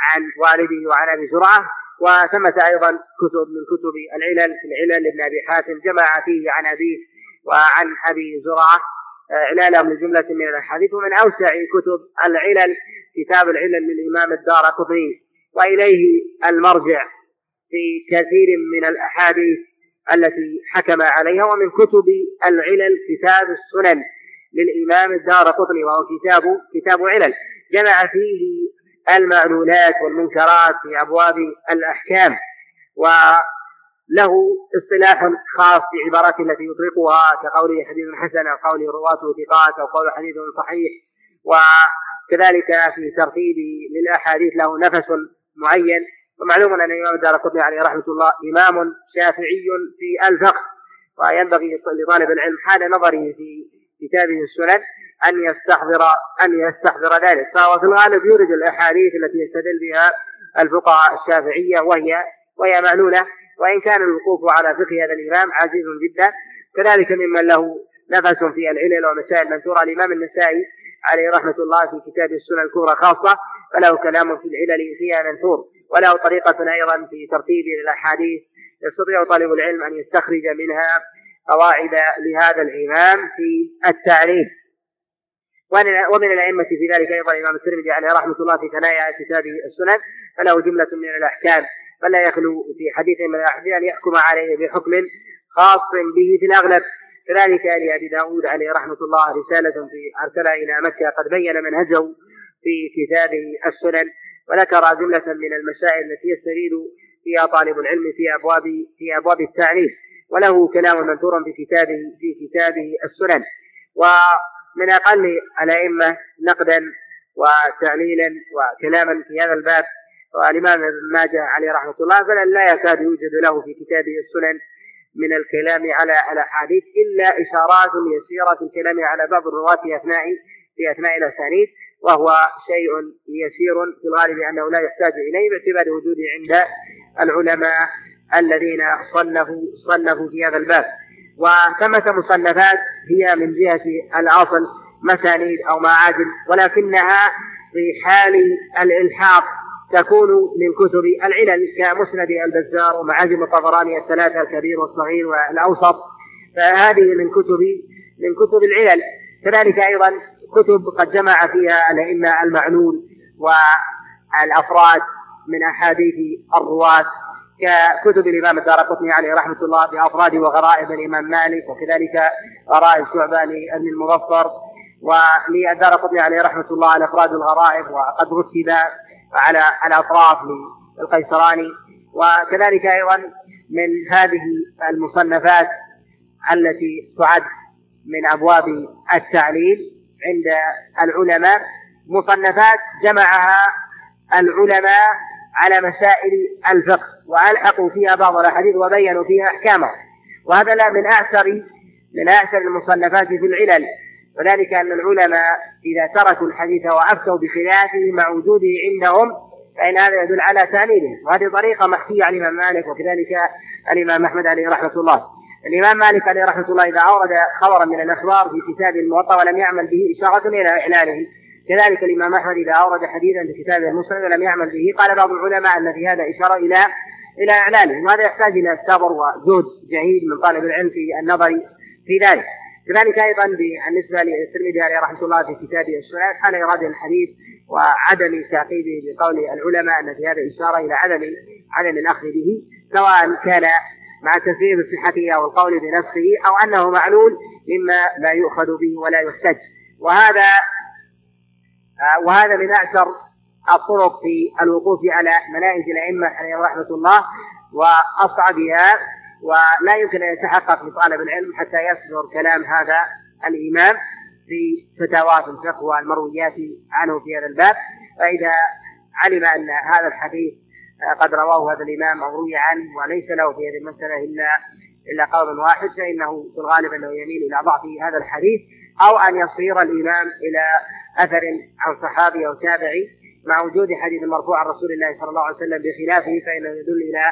عن والده وعن أبي زرعة وثمة أيضا كتب من كتب العلل في العلل لابن أبي حاتم جمع فيه عن أبيه وعن أبي زرعة آه، علالهم لجملة من الأحاديث ومن أوسع كتب العلل كتاب العلل للإمام الدار قطني وإليه المرجع في كثير من الأحاديث التي حكم عليها ومن كتب العلل كتاب السنن. للإمام الدار قطني وهو كتاب كتاب علل. جمع فيه المعلولات والمنكرات في أبواب الأحكام وله اصطلاح خاص في التي يطلقها كقوله حديث حسن أو قوله رواته ثقات أو قول حديث صحيح. وكذلك في ترتيبه للأحاديث له نفس معين. ومعلوم أن الإمام الدار قطني عليه رحمة الله إمام شافعي في الفقه وينبغي لطالب العلم حال نظره في كتابه السنن أن يستحضر أن يستحضر ذلك. فهو في الغالب يورد الأحاديث التي يستدل بها الفقهاء الشافعية وهي وهي معلولة وإن كان الوقوف على فقه هذا الإمام عزيز جدا. كذلك ممن له نفس في العلل ومسائل منثورة. الإمام النسائي عليه رحمة الله في كتاب السنن الكبرى خاصة فله كلام في العلل فيها منثور. وله طريقة أيضا في ترتيب الأحاديث يستطيع طالب العلم أن يستخرج منها قواعد لهذا الإمام في التعريف. ومن الأئمة في ذلك أيضا الإمام الترمذي عليه رحمة الله في ثنايا كتابه السنن فله جملة من الأحكام. فلا يخلو في حديث من الأحاديث أن يحكم عليه بحكم خاص به في الأغلب. كذلك لأبي داود عليه رحمة الله رسالة في أرسلها إلى مكة قد بين منهجه في كتابه السنن وذكر جملة من المسائل التي يستفيد فيها طالب العلم في أبواب في أبواب التعنيف وله كلام منثور في كتابه في كتابه السنن. ومن أقل الأئمة نقدا وتعليلا وكلاما في هذا الباب والإمام ابن ماجه عليه رحمة الله بل لا يكاد يوجد له في كتابه السنن من الكلام على الأحاديث إلا إشارات يسيرة في الكلام على بعض الرواة في أثناء في أثناء الأسانيد وهو شيء يسير في الغالب أنه لا يحتاج إليه باعتبار وجوده عند العلماء الذين صنفوا صنفوا في هذا الباب. وثمة مصنفات هي من جهة الأصل مسانيد أو معاجم ولكنها في حال الإلحاق تكون من كتب العلل كمسند البزار ومعاجم الطبراني الثلاثة الكبير والصغير والأوسط. فهذه من كتب من كتب العلل. كذلك أيضا كتب قد جمع فيها الأئمة المعنون والأفراد من أحاديث الرواة. ككتب الإمام الدار قطني عليه رحمة الله بأفراد وغرائب الإمام مالك وكذلك غرائب شعبان بن المظفر. وللدار قطني عليه رحمة الله على أفراد الغرائب وقد رتب على الأطراف للقيسراني وكذلك أيضا من هذه المصنفات التي تعد من أبواب التعليل عند العلماء مصنفات جمعها العلماء على مسائل الفقه وألحقوا فيها بعض الأحاديث وبينوا فيها أحكامها. وهذا لا من أعسر من أعسر المصنفات في العلل. وذلك أن العلماء إذا تركوا الحديث وأفتوا بخلافه مع وجوده عندهم فإن هذا يدل على تأليلهم وهذه طريقة محكية عن الإمام مالك وكذلك الإمام أحمد عليه رحمة الله. الإمام مالك عليه رحمة الله إذا أورد خبرا من الأخبار في كتاب الموطأ ولم يعمل به إشارة إلى إعلانه كذلك الإمام أحمد إذا أورد حديثا في كتابه المسند ولم يعمل به قال بعض العلماء أن في هذا إشارة إلى إلى إعلانه وهذا يحتاج إلى صبر وجهد جهيد من طالب العلم في النظر في ذلك. كذلك أيضا بالنسبة للترمذي عليه رحمة الله في كتابه السنن حال إيراد الحديث وعدم تعقيده بقول العلماء أن في هذا إشارة إلى عدم عدم الأخذ به سواء كان مع تسليم صحته أو القول بنفسه أو أنه معلول مما لا يؤخذ به ولا يحتج. وهذا وهذا من اعسر الطرق في الوقوف على مناهج الأئمة عليهم رحمة الله واصعبها ولا يمكن أن يتحقق لطالب العلم حتى يصدر كلام هذا الإمام في فتاوات الفقه والمرويات عنه في هذا الباب. فإذا علم أن هذا الحديث قد رواه هذا الإمام أو روي عنه وليس له في هذه المسألة إلا إلا قول واحد فإنه في الغالب أنه يميل إلى ضعف هذا الحديث أو أن يصير الإمام إلى أثر عن صحابي أو تابعي مع وجود حديث مرفوع عن رسول الله صلى الله عليه وسلم بخلافه فإنه يدل إلى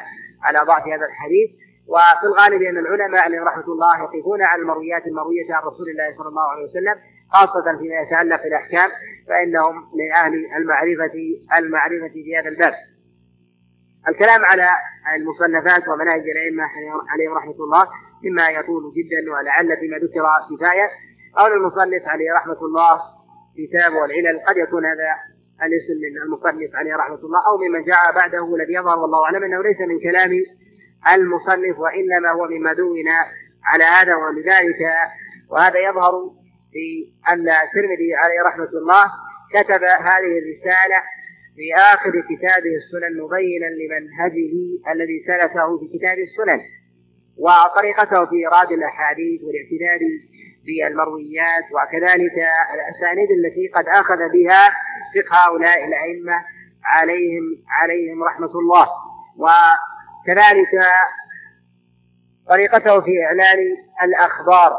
على ضعف هذا الحديث وفي الغالب أن العلماء عليهم رحمة الله يقفون على المرويات المروية عن رسول الله صلى الله عليه وسلم خاصة فيما يتعلق بالأحكام فإنهم من أهل المعرفه المعرفة في هذا الباب. الكلام على المصنفات ومناهج الأئمة عليهم رحمة الله مما يطول جدا ولعل فيما ذكر كفايه قول المصنف عليه رحمة الله كتابه العلل قد يكون هذا الاسم من المصنف عليه رحمة الله أو ممن جاء بعده والذي يظهر والله أعلم أنه ليس من كلام المصنف وإنما هو مما دون على هذا ولذلك وهذا يظهر في أن الترمذي عليه رحمة الله كتب هذه الرسالة في آخر كتابه السنن مبينا لمنهجه الذي سلكه في كتاب السنن وطريقته في إيراد الأحاديث والاعتداد بالمرويات وكذلك الأسانيد التي قد أخذ بها فقه هؤلاء الأئمة عليهم عليهم رحمة الله. و كذلك طريقته في إعلان الأخبار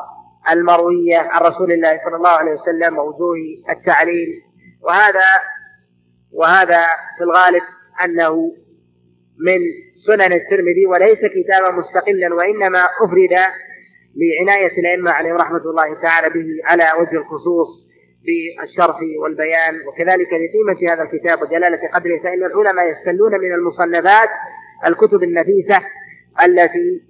المروية عن رسول الله صلى الله عليه وسلم ووجوه التعليل. وهذا وهذا في الغالب أنه من سنن الترمذي وليس كتابا مستقلا وإنما أفرد لعناية الأئمة عليهم رحمة الله تعالى به على وجه الخصوص بالشرح والبيان. وكذلك لقيمة هذا الكتاب وجلالة قدره فإن العلماء يستلون من المصنفات الكتب النفيسة التي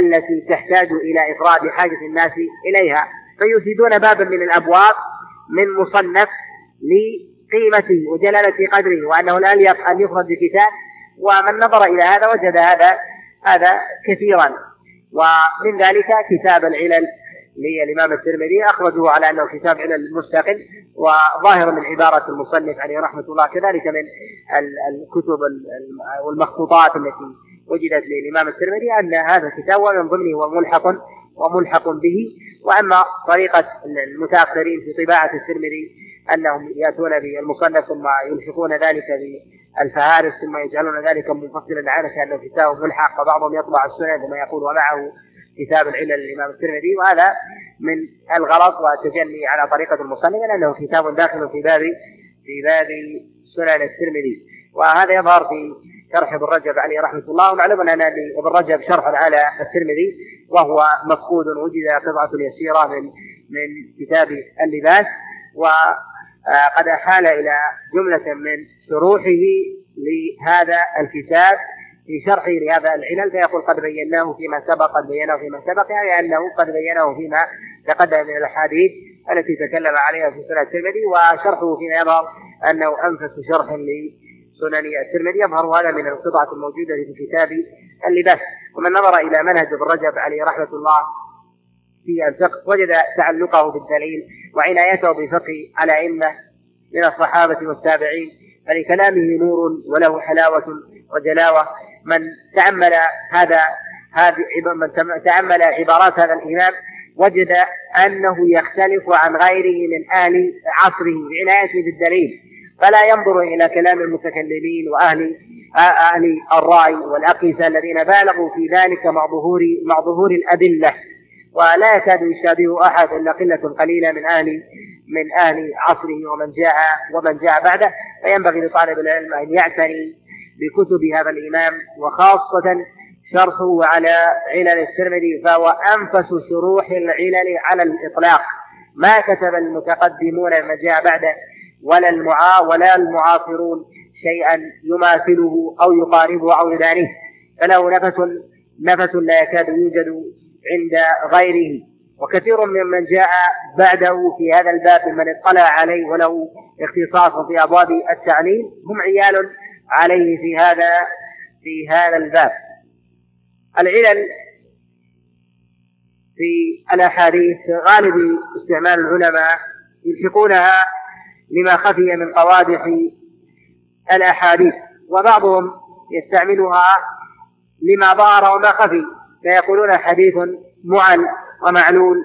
التي تحتاج إلى إفراد حاجة الناس إليها. فيفيدون بابا من الأبواب من مصنف لقيمته وجلالة قدره وأنه لا يليق أن يفرد بكتاب. ومن نظر إلى هذا وجد هذا هذا كثيرا. ومن ذلك كتاب العلل للإمام الترمذي أخرجه على أنه كتاب علل مستقل وظاهر من عبارة المصنف عليه رحمة الله كذلك من الكتب والمخطوطات التي وجدت للإمام الترمذي أن هذا الكتاب ومن ضمنه هو ملحق وملحق به. وأما طريقة المتأخرين في طباعة الترمذي أنهم يأتون بالمصنف ثم يلحقون ذلك بالفهارس ثم يجعلون ذلك منفصلا عنه كأنه كتاب ملحق وبعضهم يطبع السنن ثم يقول ومعه كتاب العلل للإمام الترمذي. وهذا من الغلط والتجلي على طريقة المصنف لأنه كتاب داخل في باب في باب سنن الترمذي. وهذا يظهر في شرح ابن رجب عليه رحمة الله. ومعلوم أن لابن رجب شرح على الترمذي. وهو مفقود وجد قطعة يسيره من من كتاب اللباس وقد أحال إلى جملة من شروحه لهذا الكتاب في شرحه لهذا العلل فيقول قد بيناه فيما سبق قد بيناه فيما سبق يعني أنه قد بيناه فيما تقدم من الأحاديث التي تكلم عليها في سنن الترمذي وشرحه فيما يظهر أنه أنفس شرح لسنن الترمذي يظهر هذا من القطعة الموجودة في كتاب اللباس. ومن نظر إلى منهج ابن رجب عليه رحمة الله في الفقه وجد تعلقه بالدليل وعنايته على أئمة من الصحابة والتابعين. فلكلامه نور وله حلاوة وجلاوة. من تامل هذا هذه من تامل عبارات هذا الإمام وجد أنه يختلف عن غيره من أهل عصره بعنايته بالدليل. فلا ينظر إلى كلام المتكلمين وأهل أهل الرأي والأقيسة الذين بالغوا في ذلك مع ظهور مع ظهور الأدلة. ولا يكاد يشابه أحد إلا قلة قليلة من أهل من أهل عصره ومن جاء ومن جاء بعده. فينبغي لطالب العلم أن يعتني بكتب هذا الإمام وخاصة شرحه على علل الترمذي فهو أنفس شروح العلل على الإطلاق. ما كتب المتقدمون من جاء بعده. ولا المعا ولا المعاصرون شيئا يماثله أو يقاربه أو يدانيه. فله نفس نفس لا يكاد يوجد عند غيره. وكثير ممن جاء بعده في هذا الباب ممن اطلع عليه وله اختصاص في أبواب التعليم. هم عيال عليه في هذا في هذا الباب. العلل في الأحاديث غالب استعمال العلماء يلحقونها لما خفي من قوادح الأحاديث وبعضهم يستعملها لما ظهر وما خفي فيقولون حديث معل ومعلول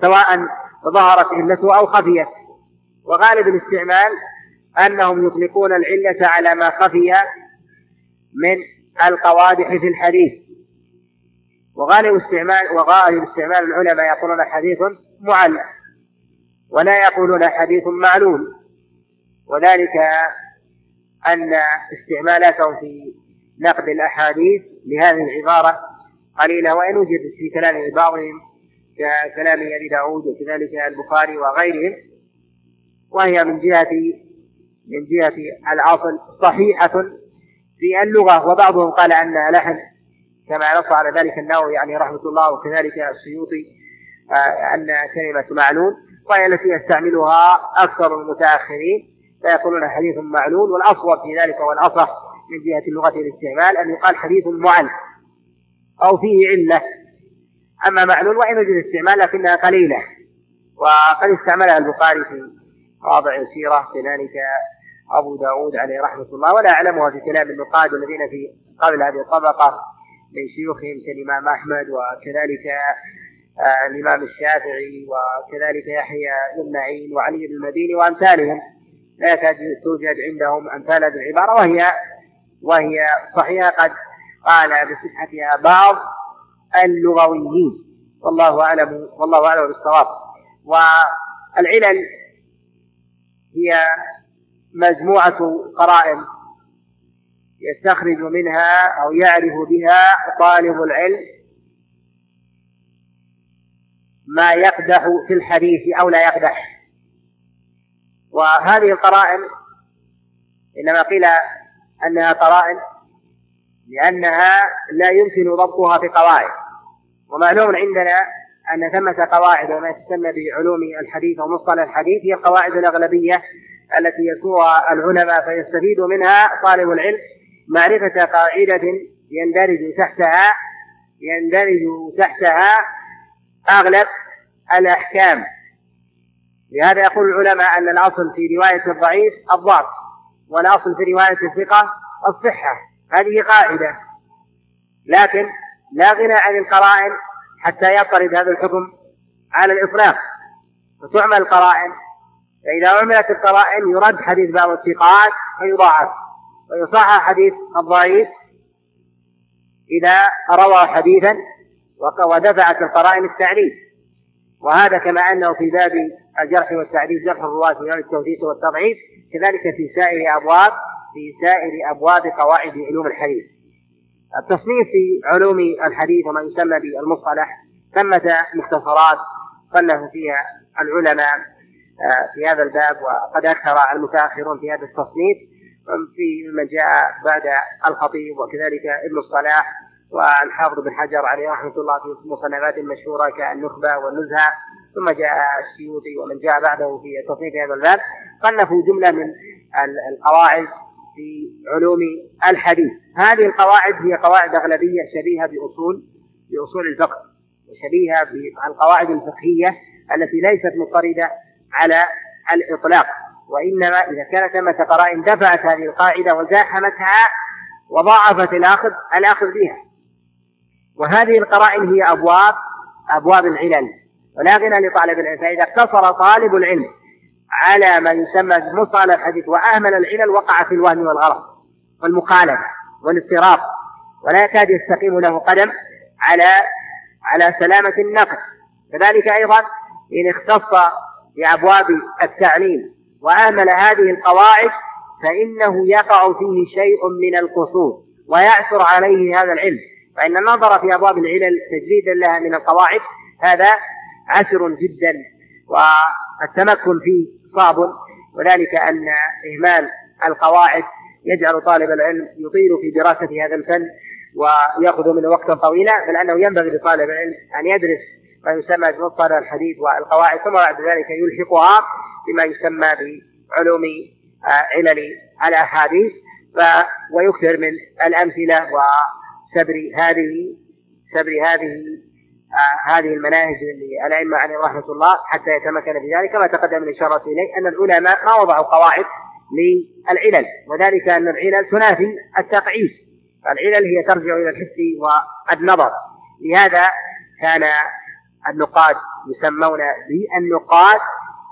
سواء ظهرت علته أو خفيت. وغالب الاستعمال أنهم يطلقون العلة على ما خفي من القوادح في الحديث. وغالب استعمال وغالب استعمال العلماء يقولون حديث معل. ولا يقولون حديث معلول وذلك أن استعمالاتهم في نقد الأحاديث لهذه العبارة قليلة وإن وجد في كلام بعضهم ككلام أبي داود وكذلك البخاري وغيرهم وهي من جهة من جهة الأصل صحيحة في اللغة. وبعضهم قال أنها لحن كما نص على ذلك النووي يعني رحمة الله وكذلك السيوطي آه، أن كلمة معلول وهي التي يستعملها أكثر المتأخرين فيقولون حديث معلول والأصوب في ذلك والأصح من جهة اللغة الاستعمال أن يقال حديث معل أو فيه علة. أما معلول وإن وجد استعمال لكنها قليلة وقد استعملها البخاري في مواضع يسيرة كذلك أبو داود عليه رحمة الله ولا أعلمها في كلام النقاد الذين في قبل هذه الطبقة من شيوخهم كالإمام أحمد وكذلك الإمام الشافعي وكذلك يحيى بن معين وعلي بن المديني وأمثالهم. لا يكاد توجد عندهم أمثال هذه العبارة. وهي وهي صحيحة. قد قال بصحتها بعض اللغويين. والله أعلم والله أعلم بالصواب. والعلل هي مجموعة قرائن يستخرج منها أو يعرف بها طالب العلم ما يقدح في الحديث أو لا يقدح. وهذه القرائن إنما قيل أنها قرائن لأنها لا يمكن ضبطها في قواعد. ومعلوم عندنا أن ثمة قواعد وما تسمى بعلوم الحديث أو مصطلح الحديث هي القواعد الأغلبية التي يذكرها العلماء فيستفيد منها طالب العلم معرفة قاعدة يندرج تحتها يندرج تحتها أغلب الأحكام. لهذا يقول العلماء أن الأصل في رواية الضعيف الضعف والأصل في رواية الثقة الصحة. هذه قاعدة. لكن لا غنى عن القرائن حتى يطرد هذا الحكم على الإطلاق. فتعمل القرائن فإذا عملت القرائن يرد حديث بعض الثقات فيضاعف. ويصحح حديث الضعيف إذا روى حديثا ودفعت القرائن التعريف وهذا كما أنه في باب الجرح والتعديل جرح الرواة باب التوثيق والتضعيف كذلك في سائر أبواب في سائر أبواب قواعد علوم الحديث. التصنيف في علوم الحديث وما يسمى بالمصطلح ثمة مختصرات صنف فيها العلماء آه، في هذا الباب وقد أكثر المتأخرون في هذا التصنيف في من جاء بعد الخطيب وكذلك ابن الصلاح والحافظ بن حجر عليه رحمة الله في مصنفات مشهورة كالنخبة والنزهة ثم جاء السيوطي ومن جاء بعده في تصنيف هذا الباب. صنفوا جملة من القواعد في علوم الحديث. هذه القواعد هي قواعد أغلبية شبيهة بأصول بأصول الفقه وشبيهة بالقواعد الفقهية التي ليست مضطردة على الإطلاق. وإنما إذا كانت ثمه قرائن دفعت هذه القاعدة وزاحمتها وضاعفت الآخذ الآخذ بها. وهذه القرائن هي أبواب أبواب العلل. ولا غنى لطالب العلم. فإذا اقتصر طالب العلم على ما يسمى بمصطلح الحديث وأهمل العلل وقع في الوهم والغلط والمخالفة والاضطراب. ولا يكاد يستقيم له قدم على على سلامة النقل كذلك أيضا إن اختص بأبواب التعليم وأهمل هذه القواعد فإنه يقع فيه شيء من القصور ويعثر عليه هذا العلم. فإن النظر في أبواب العلل تجريدا لها من القواعد هذا عسر جدا والتمكن فيه صعب. وذلك أن إهمال القواعد يجعل طالب العلم يطيل في دراسة هذا الفن ويأخذ منه وقتا طويلا بل أنه ينبغي لطالب العلم أن يدرس ما يسمى بمصطلح الحديث والقواعد ثم بعد ذلك يلحقها بما يسمى بعلوم آه، علل الأحاديث ويكثر من الأمثلة وسبر هذه سبر هذه آه هذه المناهج للأئمة عليهم رحمة الله حتى يتمكن بذلك كما تقدم الإشارة إليه أن العلماء ما وضعوا قواعد للعلل وذلك أن العلل تنافي التقعيد. العلل هي ترجع إلى الحس والنظر لهذا كان النقاد يسمون بالنقاد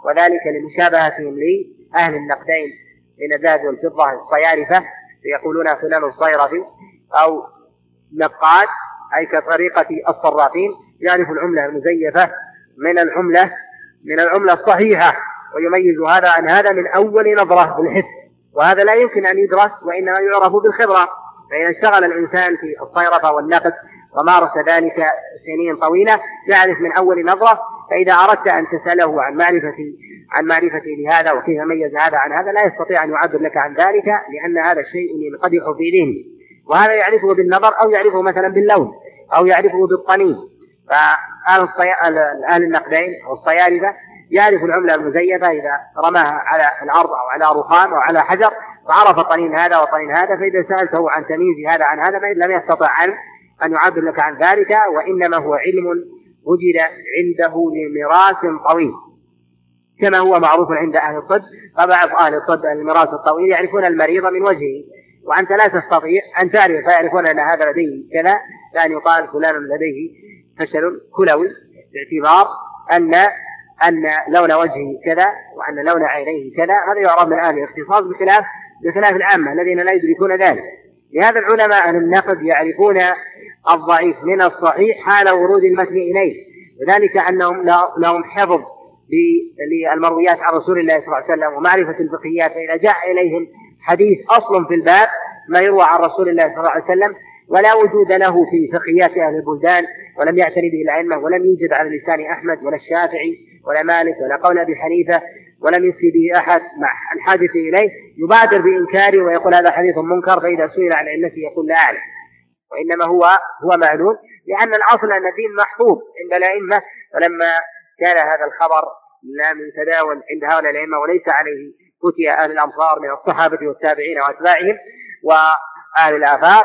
وذلك لمشابهتهم لأهل النقدين من الذهب والفضة الصيارفة يقولون فلان الصيرفي أو نقاد أي كطريقة الصرافين يعرف العملة المزيفة من العملة من العملة الصحيحة ويميز هذا عن هذا من أول نظرة بالحس وهذا لا يمكن أن يدرس وإنما يعرف بالخبرة. فإذا اشتغل الإنسان في الصيرفة والنقد ومارس ذلك سنين طويلة يعرف من أول نظرة. فإذا أردت أن تسأله عن معرفة عن معرفة لهذا وكيف ميز هذا عن هذا لا يستطيع أن يعبر لك عن ذلك لأن هذا الشيء ينقدح في ذهنه وهذا يعرفه بالنظر أو يعرفه مثلا باللون أو يعرفه بالطنين. فأهل. أهل النقدين والصيارفة يعرف العملة المزيفة إذا رماها على الأرض أو على رخام أو على حجر. فعرف طنين هذا وطنين هذا فإذا سألته عن تمييز هذا عن هذا لم يستطع أن أن يعبر لك عن ذلك وإنما هو علم وجد عنده لميراث طويل. كما هو معروف عند أهل الطب فبعض أهل الطب الميراث الطويل يعرفون المريض من وجهه. وأنت لا تستطيع أن تعرف فيعرفون أن هذا لديه كذا لأن يقال فلان لديه فشل كلوي باعتبار أن أن لون وجهه كذا وأن لون عينيه كذا هذا يعرف من أهل الاختصاص بخلاف بخلاف العامة الذين لا يدركون ذلك. لهذا العلماء أهل النقد يعرفون الضعيف من الصحيح حال ورود المتن إليه. وذلك أنهم لهم حفظ للمرويات عن رسول الله صلى الله عليه وسلم ومعرفة الفقهيات فإذا جاء إليهم حديث أصل في الباب ما يروى عن رسول الله صلى الله عليه وسلم ولا وجود له في فقهيات أهل البلدان ولم يعتني به الأئمة ولم يوجد على لسان أحمد ولا الشافعي ولا مالك ولا قول أبي حنيفة ولم يفتي به أحد مع الحادث إليه. يبادر بإنكاره ويقول هذا حديث منكر فإذا سئل عن علته يقول لا أعلم. وإنما هو هو معلول لأن الأصل أن الدين محفوظ عند الأئمة فلما كان هذا الخبر لم يتداول عند هؤلاء الأئمة وليس عليه فتي أهل الأمصار من الصحابة والتابعين وأتباعهم وأهل الآفاق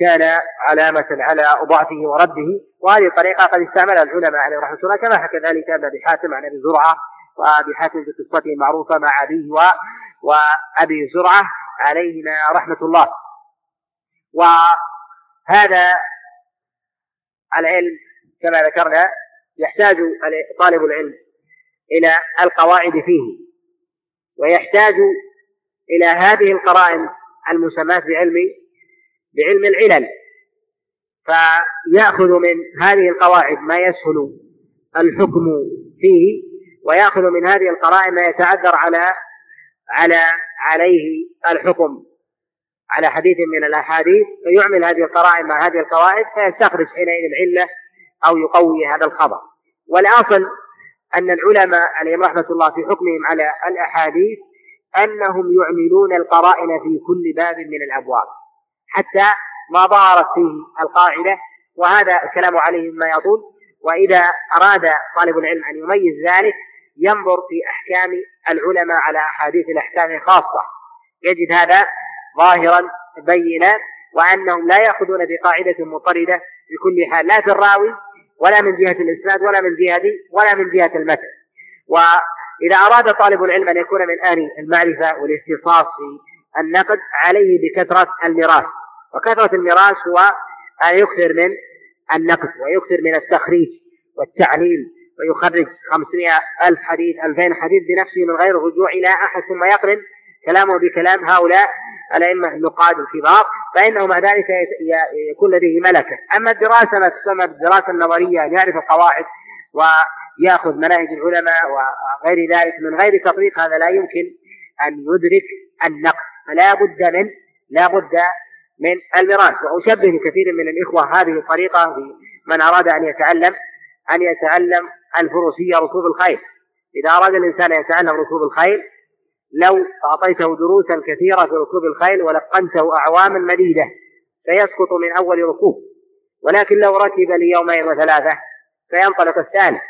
كان علامة على ضعفه ورده وهذه الطريقة قد استعملها العلماء عليه رحمة الله كما حكى ذلك ابن أبي حاتم عن أبي زرعة وأبي حاتم في قصته المعروفة مع أبيه وأبي زرعة عليهما رحمة الله. وهذا العلم كما ذكرنا يحتاج طالب العلم إلى القواعد فيه. ويحتاج إلى هذه القرائن المسماة بعلم بعلم العلل. فيأخذ من هذه القواعد ما يسهل الحكم فيه ويأخذ من هذه القرائن ما يتعذر على على عليه الحكم. على حديث من الأحاديث فيعمل هذه القرائن مع هذه القواعد فيستخرج حينئذ العلة أو يقوي هذا الخبر. والأصل أن العلماء عليهم رحمة الله في حكمهم على الأحاديث أنهم يعملون القرائن في كل باب من الأبواب حتى ما ظهرت فيه القاعدة وهذا الكلام عليه مما يطول. وإذا أراد طالب العلم أن يميز ذلك ينظر في أحكام العلماء على أحاديث الأحكام خاصة يجد هذا ظاهرا بينا وأنهم لا يأخذون بقاعدة مضطردة في كل حال. لا في الراوي ولا من جهة الإسناد ولا من جهة ولا من جهة المتن. وإذا أراد طالب العلم أن يكون من أهل المعرفة والاختصاص في النقد عليه بكثرة الميراث. وكثرة الميراث هو أن يكثر من النقد ويكثر من التخريج والتعليل ويخرج 500 ألف حديث 2000 حديث بنفسه من غير الرجوع إلى أحد ثم يقرن كلامه بكلام هؤلاء الأئمة النقاد الكبار فإنه مع ذلك يكون لديه ملكة. أما الدراسة ما تسمى بالدراسة النظرية أن يعرف القواعد ويأخذ مناهج العلماء وغير ذلك من غير تطبيق هذا لا يمكن أن يدرك النقد. فلا بد من لا بد من الميراث. وأشبه لكثير من الإخوة هذه الطريقة من أراد أن يتعلم أن يتعلم الفروسية ركوب الخيل. إذا أراد الإنسان أن يتعلم ركوب الخيل لو أعطيته دروسا كثيرة في ركوب الخيل ولقنته أعواما مديدة فيسقط من أول ركوب. ولكن لو ركب ليومين وثلاثة فينطلق الثاني.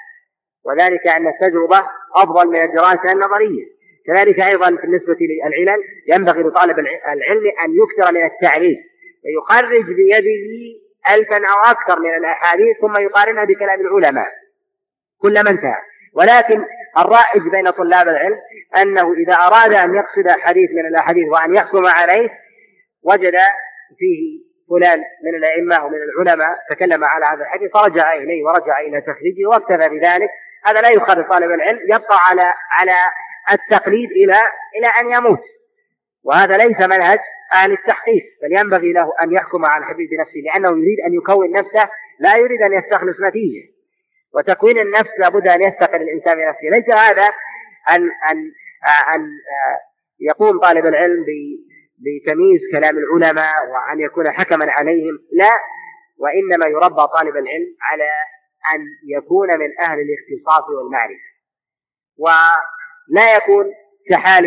وذلك أن التجربة أفضل من الدراسة النظرية. كذلك أيضا بالنسبة للعلل ينبغي لطالب العلم أن يكثر من التعليل فيخرج بيده ألفا أو أكثر من الأحاديث ثم يقارنها بكلام العلماء. كلما انتهى. ولكن الرائج بين طلاب العلم أنه إذا أراد أن يقصد حديث من الأحاديث وأن يحكم عليه وجد فيه فلان من الأئمة ومن العلماء تكلم على هذا الحديث فرجع إليه ورجع إلى تخريجه واكتفى بذلك. هذا لا يخرج طالب العلم يبقى على على التقليد إلى إلى أن يموت. وهذا ليس منهج أهل التحقيق بل ينبغي له أن يحكم على الحديث بنفسه لأنه يريد أن يكون نفسه لا يريد أن يستخلص نتيجة. وتكوين النفس لابد أن يستقل الإنسان بنفسه ليس هذا أن أن أن يقوم طالب العلم بتمييز كلام العلماء وأن يكون حكما عليهم. لا وإنما يربى طالب العلم على أن يكون من أهل الاختصاص والمعرفة. ولا يكون كحال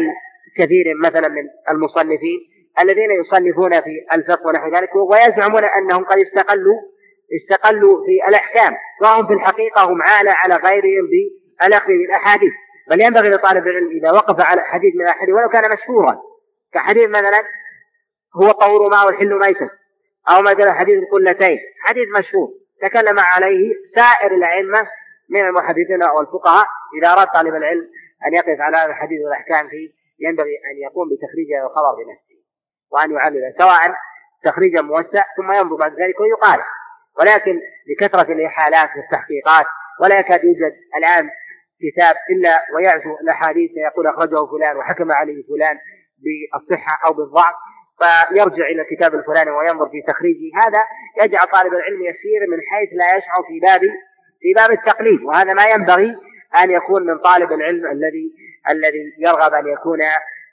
كثير مثلا من المصنفين الذين يصنفون في الفقه ونحو ذلك ويزعمون أنهم قد استقلوا استقلوا في الأحكام. وهم في الحقيقة هم عالة على غيرهم بالأخذ بالأحاديث بل ينبغي لطالب العلم إذا وقف على حديث من الأحاديث ولو كان مشهورا كحديث مثلا هو طهور ماء والحل ميتة أو مثلا حديث القلتين حديث مشهور تكلم عليه سائر الأئمة من المحدثين والفقهاء إذا أراد طالب العلم أن يقف على هذا الحديث والأحكام فيه ينبغي أن يقوم بتخريج الخبر بنفسه وأن يعلل سواء تخريجا موسع ثم ينظر بعد ذلك ويقارن ولكن لكثرة الإحالات والتحقيقات ولا يكاد يوجد الآن كتاب إلا ويعزو الأحاديث يقول أخرجه فلان وحكم عليه فلان بالصحة أو بالضعف فيرجع إلى الكتاب الفلاني وينظر في تخريجه. هذا يجعل طالب العلم يسير من حيث لا يشعر في باب في باب التقليد وهذا ما ينبغي أن يكون من طالب العلم الذي الذي يرغب أن يكون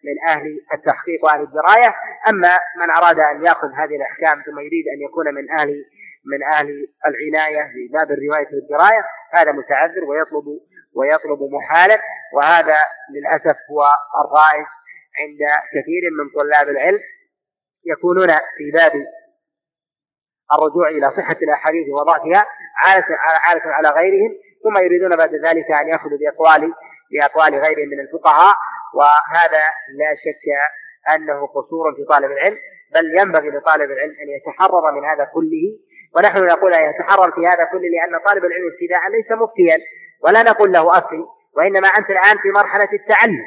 من أهل التحقيق وأهل الدراية. أما من أراد أن يأخذ هذه الأحكام ثم يريد أن يكون من أهل من أهل العناية في باب الرواية والدراية. هذا متعذر ويطلب ويطلب محالا وهذا للأسف هو الرائج عند كثير من طلاب العلم يكونون في باب الرجوع إلى صحة الأحاديث وضعفها عالة على غيرهم ثم يريدون بعد ذلك أن يأخذوا بأقوال بأقوال غيرهم من الفقهاء. وهذا لا شك أنه قصور في طالب العلم بل ينبغي لطالب العلم أن يتحرر من هذا كله ونحن نقول يتحرر في هذا كله لأن طالب العلم ابتداء ليس مفتيا ولا نقول له أفتي وإنما أنت الآن في مرحلة التعلم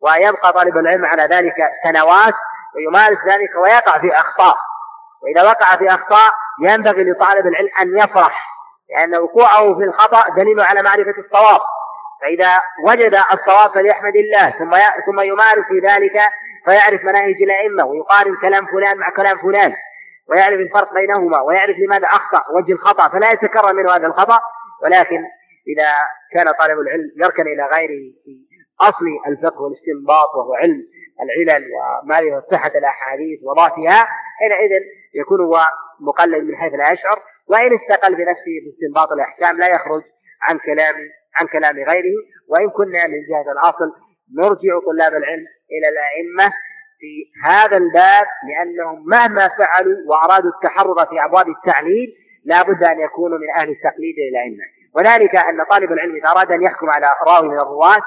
ويبقى طالب العلم على ذلك سنوات ويمارس ذلك ويقع في أخطاء. وإذا وقع في أخطاء ينبغي لطالب العلم أن يفرح لأن وقوعه في الخطأ دليل على معرفة الصواب. فإذا وجد الصواب فليحمد الله ثم ثم يمارس في ذلك فيعرف مناهج الأئمة ويقارن كلام فلان مع كلام فلان. ويعرف الفرق بينهما ويعرف لماذا أخطأ وجه الخطأ فلا يتكرر منه هذا الخطأ. ولكن إذا كان طالب العلم يركن إلى غيره في أصل الفقه والاستنباط وهو علم العلل ومعرفة صحة الأحاديث وضعفها حينئذ يكون هو مقلد من حيث لا يشعر. وإن استقل بنفسه في استنباط الأحكام لا يخرج عن كلام عن كلام غيره. وإن كنا من جهة الأصل نرجع طلاب العلم إلى الأئمة في هذا الباب لأنهم مهما فعلوا وأرادوا التحرر في أبواب التعليل لا بد أن يكونوا من أهل التقليد للأئمة وذلك أن طالب العلم إذا أراد أن يحكم على راوي من الرواة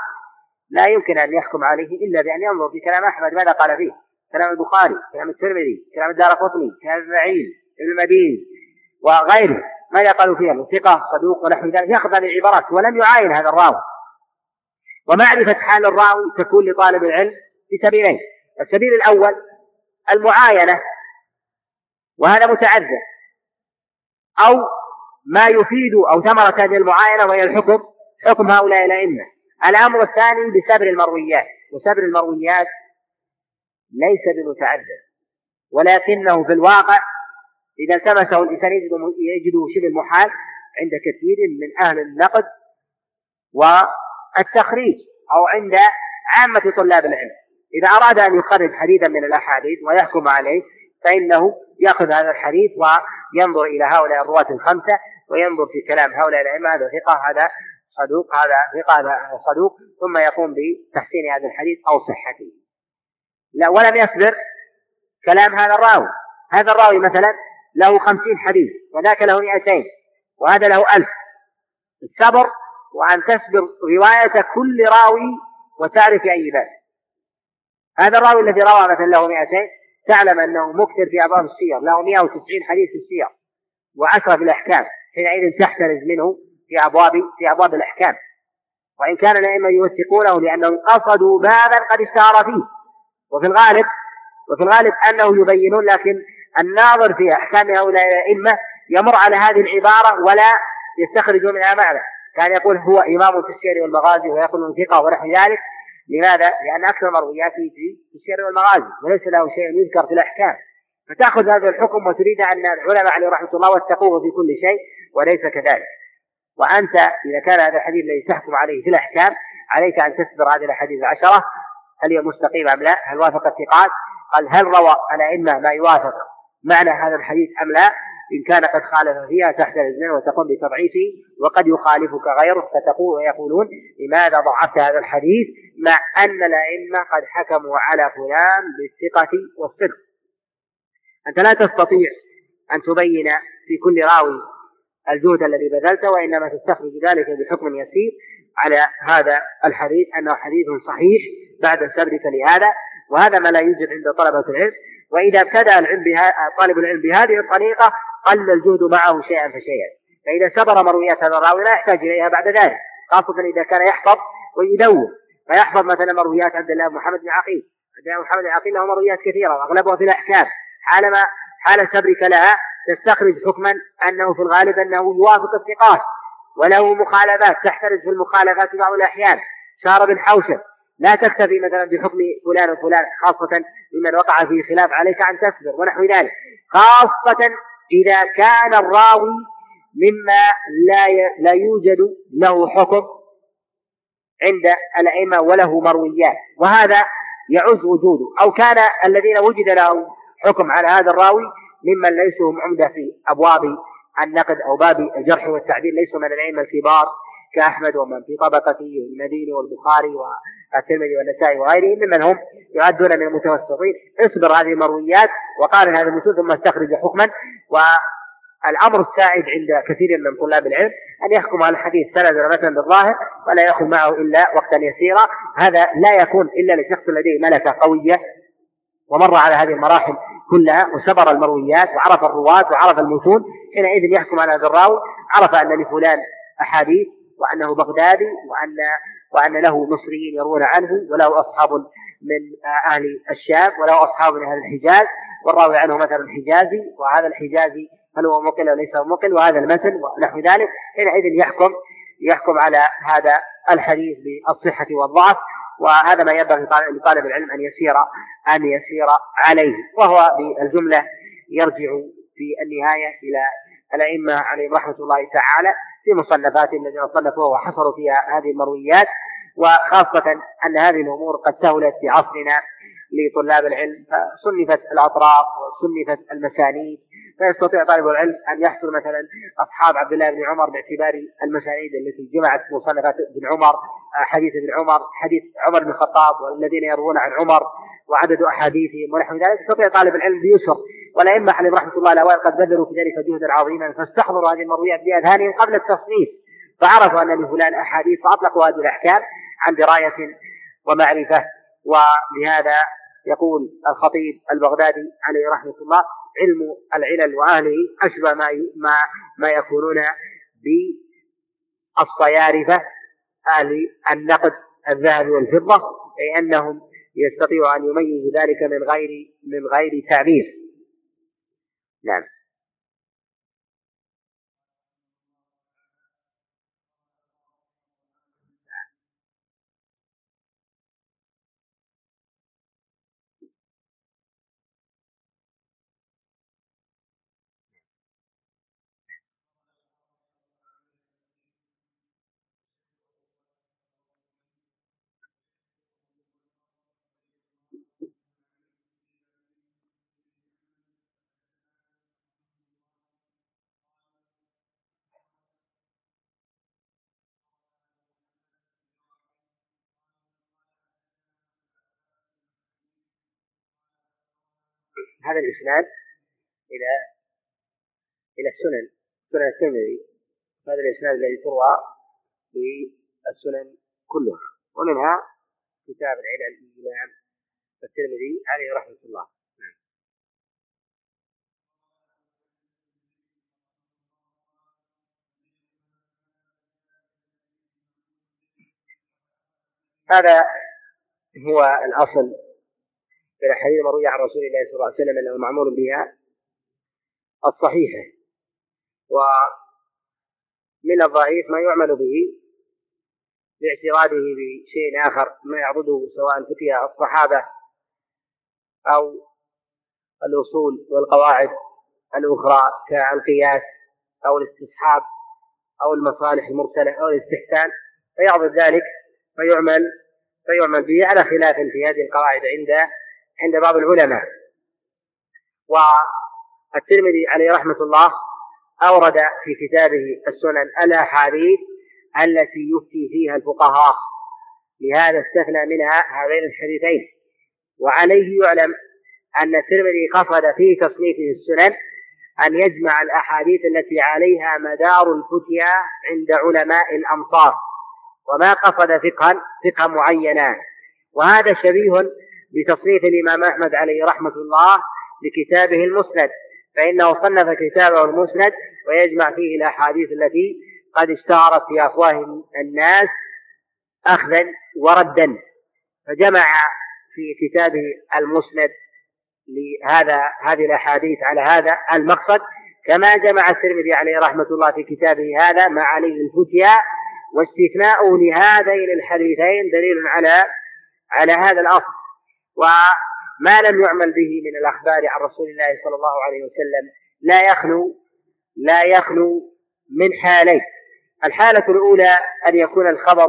لا يمكن أن يحكم عليه إلا بأن ينظر في كلام أحمد ماذا قال فيه. كلام البخاري كلام الترمذي كلام الدار قطني كلام المعين ابن المديني وغيره. ماذا قالوا فيها من ثقة صدوق ونحو ذلك. يأخذ هذه العبارات ولم يعاين هذا الراوي. ومعرفة حال الراوي تكون لطالب العلم بسبيلين السبيل الأول المعاينة وهذا متعذر. أو ما يفيد أو ثمرة هذه المعاينة وهي الحكم حكم هؤلاء الأئمة. الأمر الثاني بسبر المرويات وسبر المرويات ليس بمتعذر ولكنه في الواقع إذا التمسه الإنسان يجده شبه محال عند كثير من أهل النقد والتخريج أو عند عامة طلاب العلم. إذا أراد أن يخرج حديثا من الأحاديث ويحكم عليه فإنه يأخذ هذا الحديث وينظر إلى هؤلاء الرواة الخمسة وينظر في كلام هؤلاء الأئمة. هذا ثقة هذا صدوق هذا ثقة هذا صدوق. ثم يقوم بتحسين هذا الحديث أو صحته. لا ولم يصبر كلام هذا الراوي. هذا الراوي مثلا له خمسين حديث وذاك له مئتين وهذا له ألف. الصبر وأن تسبر رواية كل راوي وتعرف أي باب. هذا الراوي الذي روى مثلا له 200 تعلم أنه مكثر في أبواب السير له 190 حديث في السير وعشرة في الأحكام حينئذ تحترز منه في أبواب في أبواب الأحكام. وإن كان الأئمة يوثقونه لأنهم قصدوا بابا قد اشتهر فيه. وفي الغالب وفي الغالب أنه يبينون لكن الناظر في أحكام هؤلاء الأئمة يمر على هذه العبارة ولا يستخرج منها معنى كان يقول هو إمام في السير والمغازي ويقول ثقة ونحو ذلك. لماذا؟ لأن أكثر مروياته في السير والمغازي وليس له شيء يذكر في الأحكام فتأخذ هذا الحكم وتريد أن العلماء عليه رحمة الله واتقوه في كل شيء وليس كذلك وأنت إذا كان هذا الحديث الذي تحكم عليه في الأحكام عليك أن تسبر هذه الأحاديث العشرة هل هي مستقيمة أم لا؟ هل وافق الثقات؟ قال هل روى الأئمة ما يوافق معنى هذا الحديث أم لا؟ إن كان قد خالف فيها تحت الزنا وتقوم بتضعيفه وقد يخالفك غيره فتقول ويقولون لماذا ضعفت هذا الحديث مع أن الأئمة قد حكموا على فلان بالثقة والصدق. أنت لا تستطيع أن تبين في كل راوي الجهد الذي بذلته وإنما تستخرج ذلك بحكم يسير على هذا الحديث أنه حديث صحيح بعد سبرك لهذا وهذا ما لا يوجد عند طلبة العلم. وإذا ابتدأ العلم بها طالب العلم بهذه الطريقة قل الجهد معه شيئا فشيئا. فإذا سبر مرويات هذا الراوي لا يحتاج إليها بعد ذلك خاصة إذا كان يحفظ ويدور. فيحفظ مثلا مرويات عبد الله بن محمد بن عقيل. عبد الله بن محمد بن عقيل له مرويات كثيرة وأغلبها في الأحكام. حالما حال سبرك لها تستخرج حكما أنه في الغالب أنه يوافق الثقات وله مخالفات تحترز في المخالفات في بعض الأحيان. شار بن حوشب لا تكتفي مثلا بحكم فلان وفلان خاصة لمن وقع في خلاف عليك أن تصبر ونحو ذلك. خاصة إذا كان الراوي مما لا لا يوجد له حكم عند الأئمة وله مرويات وهذا يعز وجوده. أو كان الذين وجد له حكم على هذا الراوي ممن ليسوا هم عمدة في أبواب النقد أو باب الجرح والتعديل ليسوا من الأئمة الكبار. كأحمد ومن في طبقته المديني والبخاري والترمذي والنسائي وغيرهم ممن هم يعدون من المتوسطين. اصبر هذه المرويات وقارن هذه المتون ثم استخرج حكما. والأمر السائد عند كثير من طلاب العلم أن يحكم على الحديث سندا مثلا بالظاهر ولا ياخذ معه إلا وقتا يسيرا. هذا لا يكون إلا لشخص لديه ملكة قوية ومر على هذه المراحل كلها وسبر المرويات وعرف الرواة وعرف المتون حينئذ يحكم على هذا الراوي عرف أن لفلان أحاديث وأنه بغدادي وان وأن له مصريين يروون عنه وله أصحاب من أهل الشام وله أصحاب من أهل الحجاز والراوي عنه مثلا حجازي وهذا الحجازي هل هو مقل أو ليس مقل وهذا المثل ونحو ذلك حينئذ يحكم يحكم على هذا الحديث بالصحة والضعف وهذا ما ينبغي لطالب العلم أن يسير أن يسير عليه وهو بالجملة يرجع في النهاية إلى الأئمة عليهم رحمة الله تعالى في مصنفات الذين صنفوها وحصروا فيها هذه المرويات وخاصة أن هذه الأمور قد سهلت في عصرنا لطلاب العلم فصنفت الأطراف وصنفت المسانيد فيستطيع طالب العلم أن يحصل مثلا أصحاب عبد الله بن عمر باعتبار المسانيد التي جمعت مصنفات ابن عمر حديث ابن عمر حديث عمر بن الخطاب والذين يروون عن عمر وعدد أحاديثهم ونحو ذلك. يستطيع طالب العلم بيسر والأئمة عليهم رحمة الله الأوائل قد بذلوا في ذلك جهدا عظيما. فاستحضروا هذه المرويات بأذهانهم قبل التصنيف. فعرفوا أن لفلان أحاديث فأطلقوا هذه الأحكام عن دراية ومعرفة. ولهذا يقول الخطيب البغدادي عليه رحمة الله علم العلل وأهله أشبه ما ما ما يكونون بالصيارفة أهل النقد الذهب والفضة أي أنهم يستطيعوا أن يميزوا ذلك من غير من غير تعبير. نعم. هذا الإسناد إلى إلى السنن سنن الترمذي. هذا الإسناد الذي تروى بالسنن كلها. ومنها كتاب العلل الإمام الترمذي عليه رحمة الله. نعم. هذا هو الأصل في الأحاديث المروية عن رسول الله صلى الله عليه وسلم أنه معمول بها الصحيحة. ومن الضعيف ما يعمل به باعتراضه بشيء آخر ما يعبده سواء فتي الصحابة أو الأصول والقواعد الأخرى كالقياس أو الاستصحاب أو المصالح المرسلة أو الاستحسان. فيعضد ذلك فيعمل فيعمل به على خلاف في هذه القواعد عند عند بعض العلماء. والترمذي عليه رحمة الله أورد في كتابه السنن الأحاديث التي يفتي فيها الفقهاء. لهذا استثنى منها هذين الحديثين. وعليه يعلم أن الترمذي قصد في تصنيفه السنن أن يجمع الأحاديث التي عليها مدار الفتيا عند علماء الأمصار. وما قصد فقها فقها معينا وهذا شبيه بتصنيف الإمام أحمد عليه رحمة الله لكتابه المسند فإنه صنف كتابه المسند ويجمع فيه الأحاديث التي قد اشتهرت في أفواه الناس أخذا وردا. فجمع في كتابه المسند لهذا هذه الأحاديث على هذا المقصد كما جمع الترمذي عليه رحمة الله في كتابه هذا ما عليه الفتيا واستثناء لهذين الحديثين دليل على على هذا الأصل. وما لم يعمل به من الأخبار عن رسول الله صلى الله عليه وسلم لا يخلو لا يخلو من حالين. الحالة الأولى أن يكون الخبر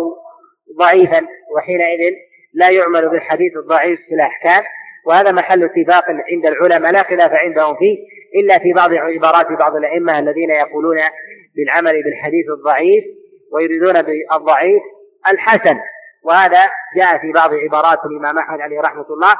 ضعيفا وحينئذ لا يعمل بالحديث الضعيف في الأحكام. وهذا محل اتفاق عند العلماء لا خلاف عندهم فيه إلا في بعض عبارات بعض الأئمة الذين يقولون بالعمل بالحديث الضعيف ويريدون بالضعيف الحسن. وهذا جاء في بعض عبارات الإمام أحمد عليه رحمة الله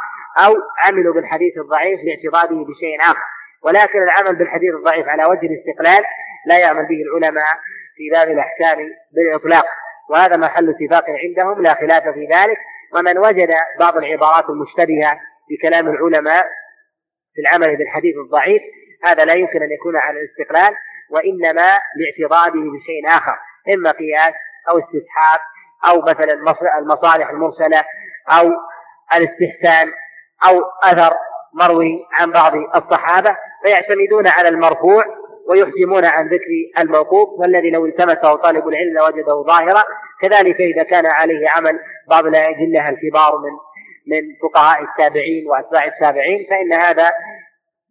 أو عملوا بالحديث الضعيف لاعتقاده بشيء آخر. ولكن العمل بالحديث الضعيف على وجه الاستقلال لا يعمل به العلماء في باب الأحكام بالإطلاق. وهذا محل اتفاق عندهم لا خلاف في ذلك. ومن وجد بعض العبارات المشتبهة في كلام العلماء في العمل بالحديث الضعيف هذا لا يمكن أن يكون على الاستقلال وإنما لاعتراضه بشيء آخر إما قياس أو استصحاب أو مثلا المصالح المرسلة أو الاستحسان أو أثر مروي عن بعض الصحابة فيعتمدون على المرفوع ويحجمون عن ذكر الموقوف والذي لو التمسه طالب العلم لوجده ظاهرا. كذلك إذا كان عليه عمل بعض الأجلة الكبار من من فقهاء التابعين وأتباع التابعين فإن هذا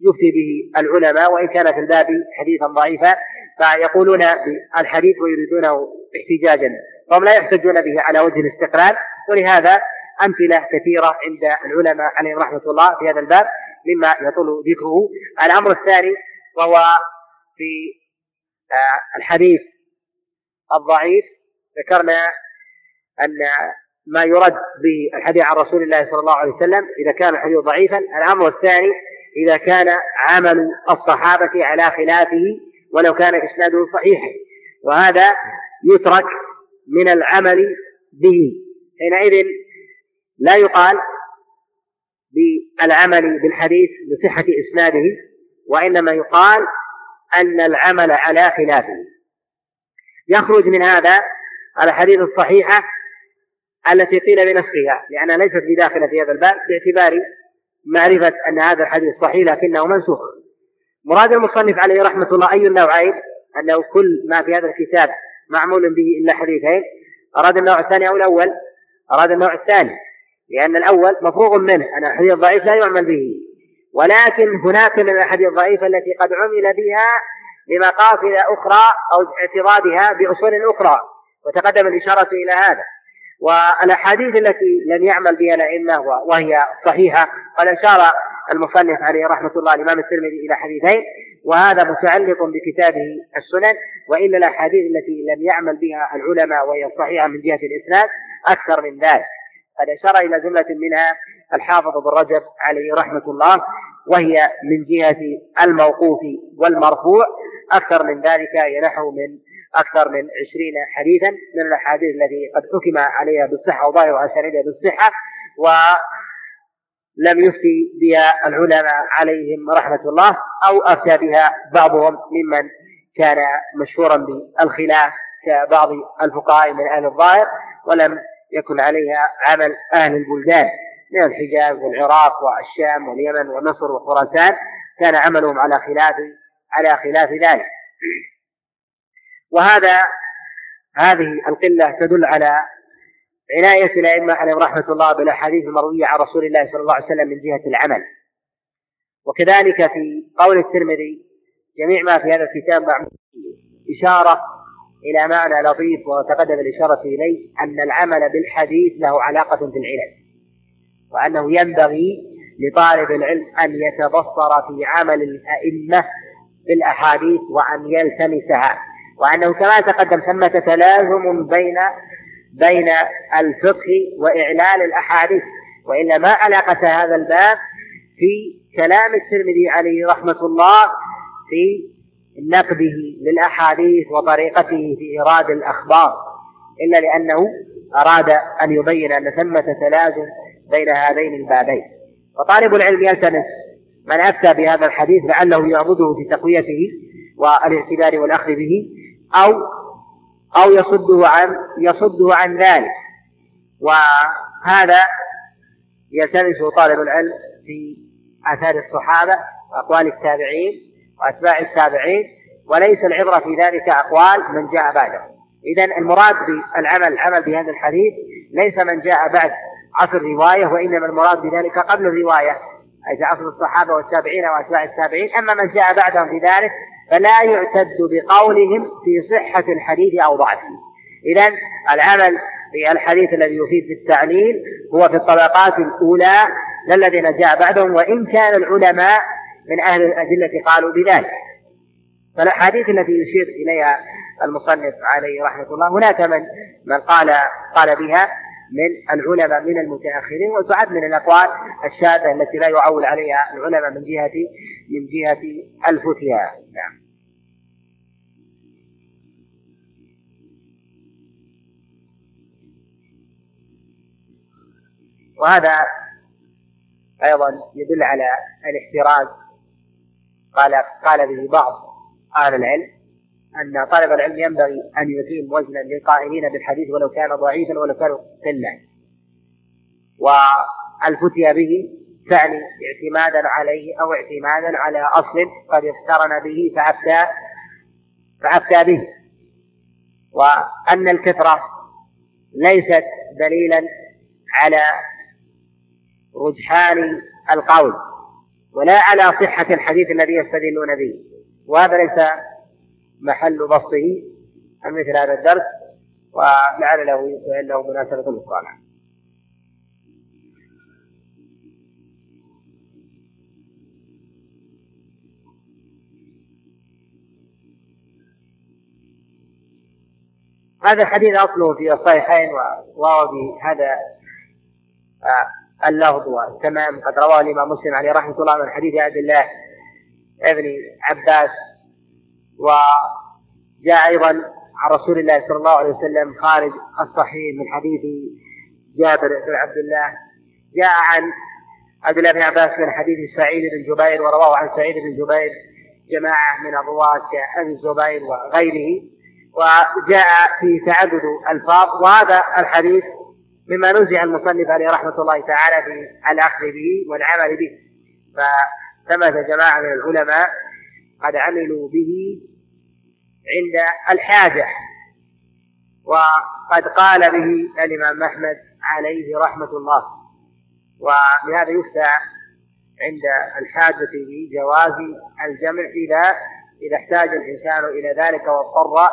يفتي به العلماء. وإن كان في الباب حديثا ضعيفا فيقولون بالحديث ويريدونه احتجاجا. فهم لا يحتجون به على وجه الاستقلال ولهذا أمثلة كثيرة عند العلماء عليهم رحمة الله في هذا الباب مما يطول ذكره. الأمر الثاني وهو في آه، الحديث الضعيف. ذكرنا أن ما يرد بالحديث عن رسول الله صلى الله عليه وسلم إذا كان الحديث ضعيفا. الأمر الثاني إذا كان عمل الصحابة على خلافه ولو كان إسناده صحيحا وهذا يترك من العمل به. حينئذ لا يقال بالعمل بالحديث لصحة إسناده وإنما يقال أن العمل على خلافه. يخرج من هذا الأحاديث الصحيحة التي قيل بنسخها لأنها ليست بداخلة في هذا الباب باعتبار معرفة أن هذا الحديث صحيح لكنه منسوخ. مراد المصنف عليه رحمة الله أي النوعين؟ أنه كل ما في هذا الكتاب معمول به إلا حديثين. أراد النوع الثاني أو الأول؟ أراد النوع الثاني. لأن الأول مفروغ منه. أن الحديث الضعيف لا يعمل به. ولكن هناك من الأحاديث الضعيفة التي قد عمل بها لمقاصد أخرى أو اعتراضها بأصول أخرى. وتقدم الإشارة إلى هذا. والأحاديث التي لم يعمل بها الأئمة وهي صحيحة قد أشار المصنف عليه رحمة الله الإمام الترمذي إلى حديثين وهذا متعلق بكتابه السنن وإلا الأحاديث التي لم يعمل بها العلماء وهي صحيحة من جهة الإسناد أكثر من ذلك. قد أشار إلى جملة منها الحافظ ابن رجب عليه رحمة الله وهي من جهة الموقوف والمرفوع أكثر من ذلك ينحو من أكثر من عشرين حديثا من الأحاديث التي قد حكم عليها بالصحة وظاهر أسانيدها بالصحة ولم يفتي بها العلماء عليهم رحمة الله أو أفتى بها بعضهم ممن كان مشهورا بالخلاف كبعض الفقهاء من أهل الظاهر ولم يكن عليها عمل أهل البلدان من الحجاز والعراق والشام واليمن ومصر وخراسان كان عملهم على خلاف على خلاف ذلك. وهذا هذه القلة تدل على عناية الأئمة عليهم رحمة الله بالأحاديث المروية عن رسول الله صلى الله عليه وسلم من جهة العمل. وكذلك في قول الترمذي جميع ما في هذا الكتاب معمول إشارة إلى معنى لطيف وتقدم الإشارة إليه أن العمل بالحديث له علاقة بالعلم وأنه ينبغي لطالب العلم أن يتبصر في عمل الأئمة بالأحاديث وأن يلتمسها وأنه كما تقدم ثمة تلازم بين بين الفقه وإعلان الأحاديث وإلا ما علاقة هذا الباب في كلام الترمذي عليه رحمة الله في نقده للأحاديث وطريقته في إيراد الأخبار. إلا لأنه أراد أن يبين أن ثمة تلازم بين هذين البابين. وطالب العلم يلتمس من أفتى بهذا الحديث لعله يعبده في تقويته والإعتبار والأخذ به أو أو يصده عن يصده عن ذلك. وهذا يلتمسه طالب العلم في آثار الصحابة وأقوال التابعين وأتباع التابعين وليس العبرة في ذلك أقوال من جاء بعده. إذا المراد بالعمل العمل بهذا الحديث ليس من جاء بعد عصر الرواية وإنما المراد بذلك قبل الرواية أي عصر الصحابة والتابعين وأتباع التابعين. أما من جاء بعدهم في ذلك فلا يعتد بقولهم في صحة الحديث أو ضعفه. إذا العمل في الحديث الذي يفيد في التعليل هو في الطبقات الأولى للذين جاء بعدهم وإن كان العلماء من أهل الأدلة قالوا بذلك. فالأحاديث التي يشير إليها المصنف عليه رحمة الله هناك من من قال قال بها من العلماء من المتأخرين وتعد من الأقوال الشاذة التي لا يعول عليها العلماء من جهة من جهة الفتيا. نعم. وهذا أيضا يدل على الاحتراز. قال قال به بعض أهل العلم أن طالب العلم ينبغي أن يقيم وزنا للقائلين بالحديث ولو كان ضعيفا ولو كان قلة. والفتيا به تعني اعتمادا عليه أو اعتمادا على أصل قد اقترن به فأفتى فأفتى به. وأن الكثرة ليست دليلا على رجحان القول ولا على صحة الحديث الذي يستدلون به. وهذا ليس محل بسطه عن مثل هذا الدرس ولعل له مناسبة نعم. هذا الحديث أصله في الصحيحين وهو بهذا. آه، اللفظ. والتمام قد رواه الإمام مسلم عليه رحمة الله من حديث عبد الله ابن عباس. وجاء أيضا عن رسول الله صلى الله عليه وسلم خارج الصحيح من حديث جابر بن عبد الله. جاء عن عبد الله بن عباس من حديث سعيد بن جبير ورواه عن سعيد بن جبير جماعة من الرواة كأبي الزبير وغيره. وجاء في تعدد الفاظ وهذا الحديث مما نزع المصنف عليه رحمة الله تعالى في الأخذ به والعمل به. فثبت جماعة من العلماء قد عملوا به عند الحاجة وقد قال به الإمام أحمد عليه رحمة الله. ولهذا يفتى عند الحاجة بجواز الجمع اذا إذا احتاج الإنسان إلى ذلك واضطر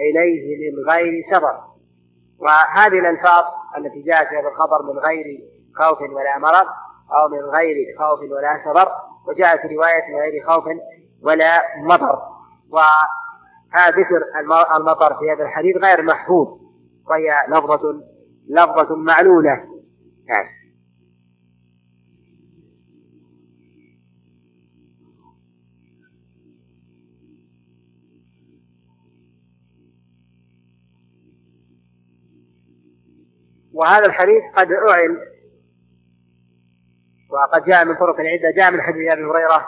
إليه من غير سبب. وهذه الألفاظ التي جاءت في هذا الخبر من غير خوف ولا مرض أو من غير خوف ولا سبب وجاءت في رواية من غير خوف ولا مطر. وهذا ذكر المطر في هذا الحديث غير محفوظ وهي لفظة لفظة معلولة. يعني وهذا الحديث قد أعل وقد جاء من طرق عدة جاء من حديث أبي هريرة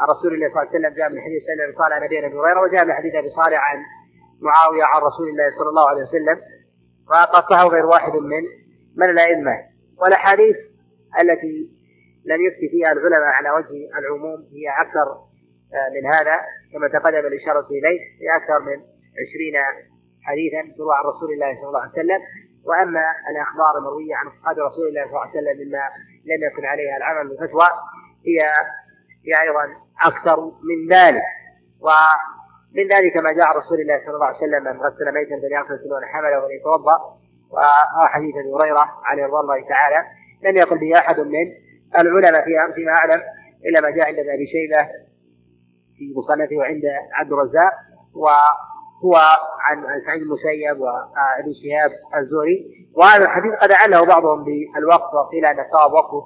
عن رسول الله صلى الله عليه وسلم جاء من حديث أبي صالح عن أبي هريرة وجاء من حديث أبي صالح عن معاوية عن رسول الله صلى الله عليه وسلم. وقد صحه غير واحد من من الأئمة. والأحاديث التي لم يفتي فيها العلماء على وجه العموم هي أكثر آه، من هذا كما تقدم الإشارة إليه هي أكثر من عشرين حديثا تروى عن رسول الله صلى الله عليه وسلم. وأما الأخبار المروية عن اصحاب رسول الله صلى الله عليه وسلم مما لم يكن عليها العمل بالفتوى هي هي أيضا أكثر من ذلك. ومن ذلك ما جاء رسول الله صلى الله عليه وسلم من غسل ميتا فليغتسل ومن حمله وليتوضا وحديث أبي هريرة عليه رضوان الله تعالى. لم يقل به أحد من العلماء فيها فيما أعلم إلا ما جاء عند أبي شيبة في مصنفه وعند عبد الرزاق. و هو عن عن سعيد المسيب وابن شهاب الزهري. وهذا الحديث قد عله بعضهم بالوقف وقيل أن الصواب وقفه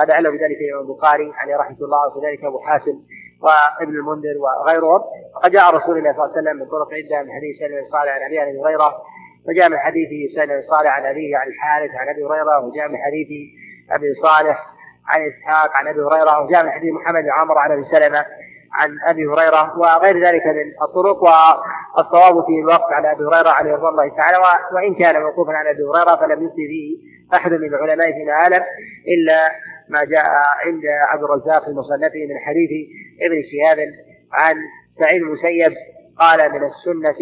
قد عله بذلك الإمام البخاري عليه رحمة الله وكذلك أبو حاتم وابن المنذر وغيرهم. وقد جاء رسول الله صلى الله عليه وسلم من طرق عدة من حديث سالم بن صالح عن أبي هريرة وجاء من حديث سالم بن صالح عن أبيه عن الحارث عن أبي هريرة. وجاء من حديث أبي صالح عن إسحاق عن أبي هريرة. وجاء من حديث محمد بن عمرو عن أبي سلمة. عن أبي هريرة وغير ذلك من الطرق والصواب في الوقف على أبي هريرة عليه رضي الله تعالى وإن كان موقوفا على أبي هريرة فلم يفتي فيه أحد من العلماء فيما اعلم إلا ما جاء عند عبد الرزاق في مصنفه من حديث ابن شهاب عن سعيد المسيب قال من السنة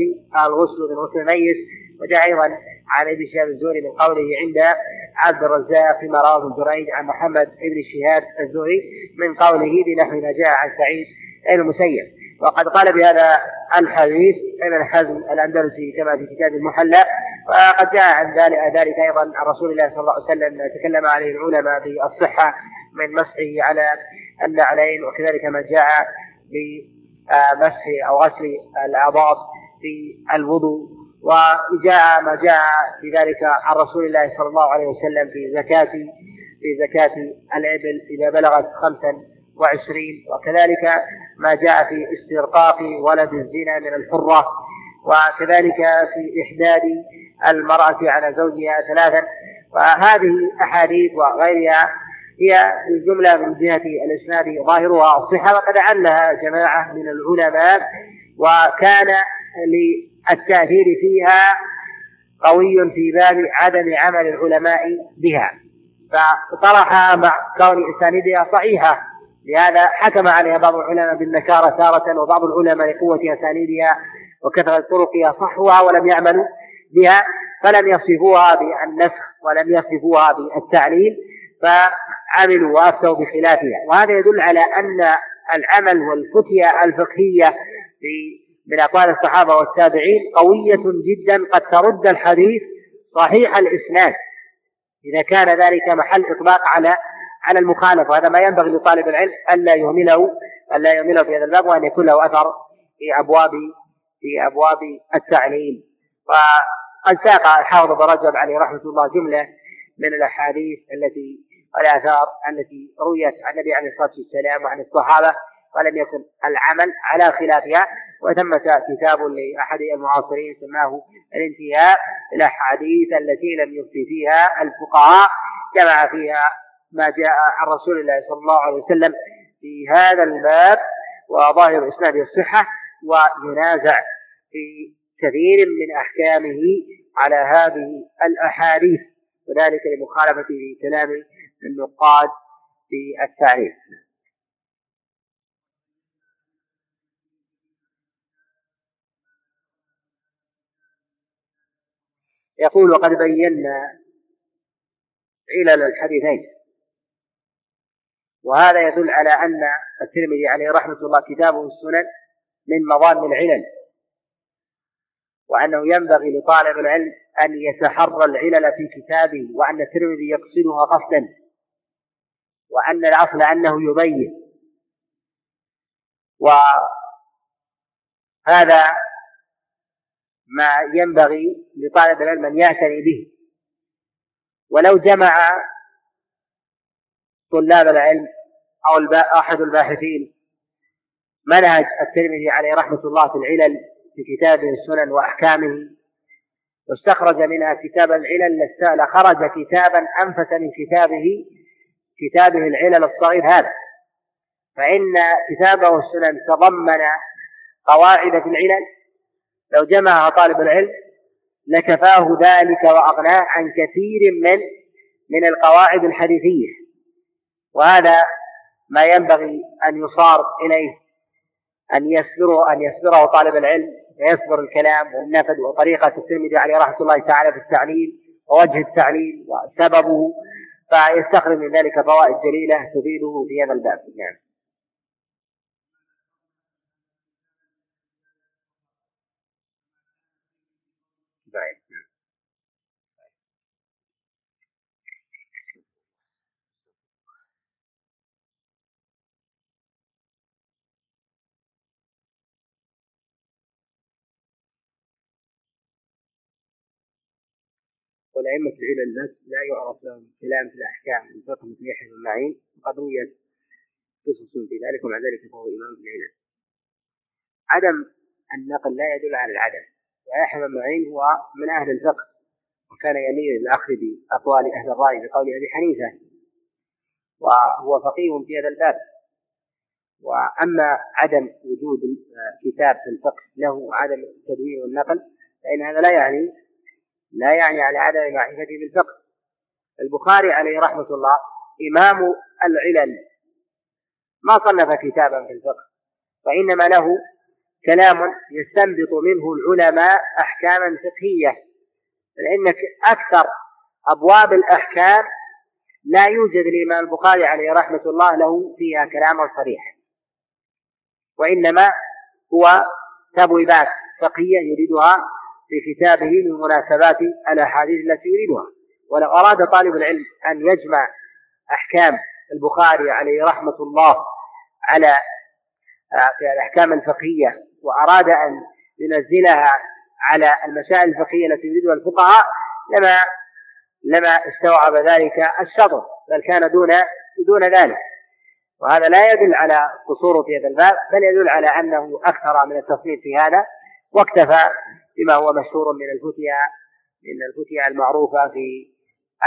الغسل من غسل الميت وجاء أيضا عن ابن شهاب الزهري من قوله عند عبد الرزاق فيما رواه ابن جريج عن محمد بن شهاب الزهري من قوله بنحو ما جاء عن سعيد المسيب وقد قال بهذا الحديث ابن حزم الأندلسي كما في كتاب المحلى؟ وقد جاء عن ذلك, أيضا عن رسول الله صلى الله عليه وسلم تكلم عليه العلماء بالصحة من مسحه على النعلين وكذلك ما جاء بمسح أو غسل الاعضاء في الوضوء. وجاء ما جاء في ذلك عن رسول الله صلى الله عليه وسلم في زكاة في زكاة الإبل إذا بلغت خمسا وعشرين. وكذلك ما جاء في استرقاق ولد الزنا من الحرة وكذلك في إحداد المرأة على زوجها ثلاثا. وهذه أحاديث وغيرها هي الجملة من جهة الإسناد ظاهرها. الصحة وقد علها جماعة من العلماء وكان للتأثير فيها قوي في باب عدم عمل العلماء بها. فطرحها مع كون اسانيدها صحيحة. لهذا حكم عليها بعض العلماء بالنكارة تارة وبعض العلماء لقوة أسانيدها وكثرة طرقها صحوها ولم يعملوا بها فلم يصفوها بالنسخ ولم يصفوها بالتعليل فعملوا وأفتوا بخلافها. وهذا يدل على أن العمل والفتية الفقهية من أقوال الصحابة والتابعين قوية جدا قد ترد الحديث صحيح الإسناد. إذا كان ذلك محل إطلاق على على المخالف وهذا ما ينبغي لطالب العلم ألا يهمله ألا يهمله في هذا الباب وأن يكون له أثر في أبواب في أبواب التعليم. وقد ساق الحافظ بن رجب عليه رحمة الله جملة من الأحاديث التي والآثار التي رويت عن النبي عليه الصلاة والسلام وعن الصحابة ولم يكن العمل على خلافها وثمة كتاب لأحد المعاصرين سماه الانتهاء الأحاديث التي لم يفتي فيها الفقهاء جمع فيها ما جاء عن رسول الله صلى الله عليه وسلم في هذا الباب وظاهر إسناده الصحة وينازع في كثير من أحكامه على هذه الأحاديث وذلك لمخالفة كلام النقاد في التعريف. يقول وقد بينا علل الحديثين وهذا يدل على أن الترمذي عليه رحمة الله كتابه السنن من مظان العلل وأنه ينبغي لطالب العلم أن يتحرى العلل في كتابه وأن الترمذي يقصدها قصدا وأن الأصل أنه يبين. وهذا ما ينبغي لطالب العلم أن يعتني به. ولو جمع طلاب العلم أو أحد الباحثين. منهج الترمذي عليه رحمة الله في العلل في كتابه السنن وأحكامه. واستخرج منها كتاب العلل لخرج كتابا أنفس من كتابه كتابه العلل الصغير هذا. فإن كتابه السنن تضمن قواعد في العلل. لو جمعها طالب العلم لكفاه ذلك وأغناه عن كثير من من القواعد الحديثية. وهذا ما ينبغي أن يصار إليه أن يصبره أن يصبره طالب العلم ويصبر الكلام والنفذ وطريقة الترمذي عليه رحمة الله تعالى في التعليل ووجه التعليل وسببه فيستخرج من ذلك فوائد جليلة تفيده في هذا الباب نعم. والأئمة العلل لا يعرف لهم كلام في الأحكام من فقه مثل يحيى بن معين وقد رويت قصص في ذلك ومع ذلك فهو إمام في العلل عدم النقل لا يدل على العدم. ويحيى بن معين هو من أهل الفقه وكان يميل للأخذ بأقوال أهل الرأي بقول أبي حنيفة وهو فقيه في هذا الباب. وأما عدم وجود كتاب في الفقه له وعدم التدوين والنقل فإن هذا لا يعني لا يعني على عدم معرفته بالفقه. البخاري عليه رحمة الله إمام العلل. ما صنف كتابا في الفقه وإنما له كلام يستنبط منه العلماء أحكاما فقهية. لأن أكثر أبواب الأحكام لا يوجد الإمام البخاري عليه رحمة الله له فيها كلاما صريحا. وإنما هو تبويبات فقهية يريدها في كتابه من مناسبات الأحاديث التي يريدها. ولو أراد طالب العلم أن يجمع أحكام البخاري عليه رحمة الله على آه، في الأحكام الفقهية وأراد أن ينزلها على المسائل الفقهية التي يريدها الفقهاء لما لما استوعب ذلك الشطر بل كان دون دون ذلك. وهذا لا يدل على قصوره في هذا الباب بل يدل على أنه أكثر من التصنيف في هذا واكتفى بما هو مشهور من الفتيا من الفتيا المعروفة في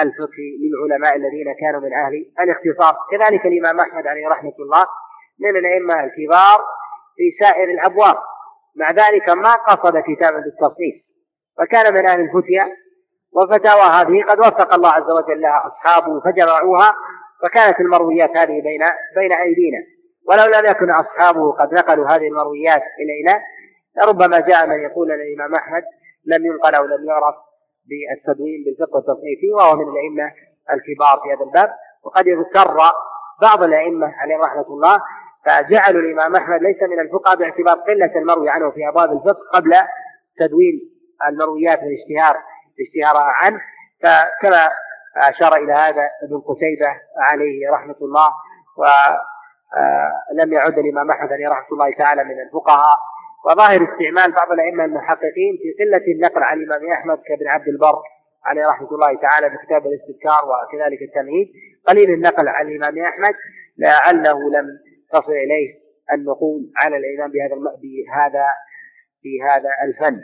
الفقه للعلماء الذين كانوا من أهل الاختصاص. كذلك الإمام أحمد عليه رحمة الله من الأئمة الكبار في سائر الأبواب. مع ذلك ما قصد كتابا بالتصنيف وكان من أهل الفتيا وفتاوى هذه قد وفق الله عز وجل لها أصحابه فجمعوها وكانت المرويات هذه بين بين أيدينا. ولو لم يكن أصحابه قد نقلوا هذه المرويات إلينا ربما جاء من يقول ان الإمام أحمد لم ينقل أو لم يعرف بالتدوين بالفقه والتصنيف وهو من الأئمة الكبار في هذا الباب. وقد يغتر بعض الأئمة عليهم رحمة الله فجعلوا الإمام أحمد ليس من الفقهاء باعتبار قلة المروي عنه في أبواب الفقه قبل تدوين المرويات الاشتهار اشتهارها عنه. فكما أشار إلى هذا ابن قتيبة عليه رحمة الله ولم يعد الإمام أحمد عليه رحمة الله تعالى من الفقهاء. وظاهر استعمال بعض الأئمة المحققين في قلة النقل عن الإمام أحمد كابن عبد البر عليه رحمة الله تعالى بكتاب الاستذكار وكذلك التمهيد. قليل النقل عن الإمام أحمد لعله لم تصل إليه النقول على الإمام بهذا بهذا في هذا الفن.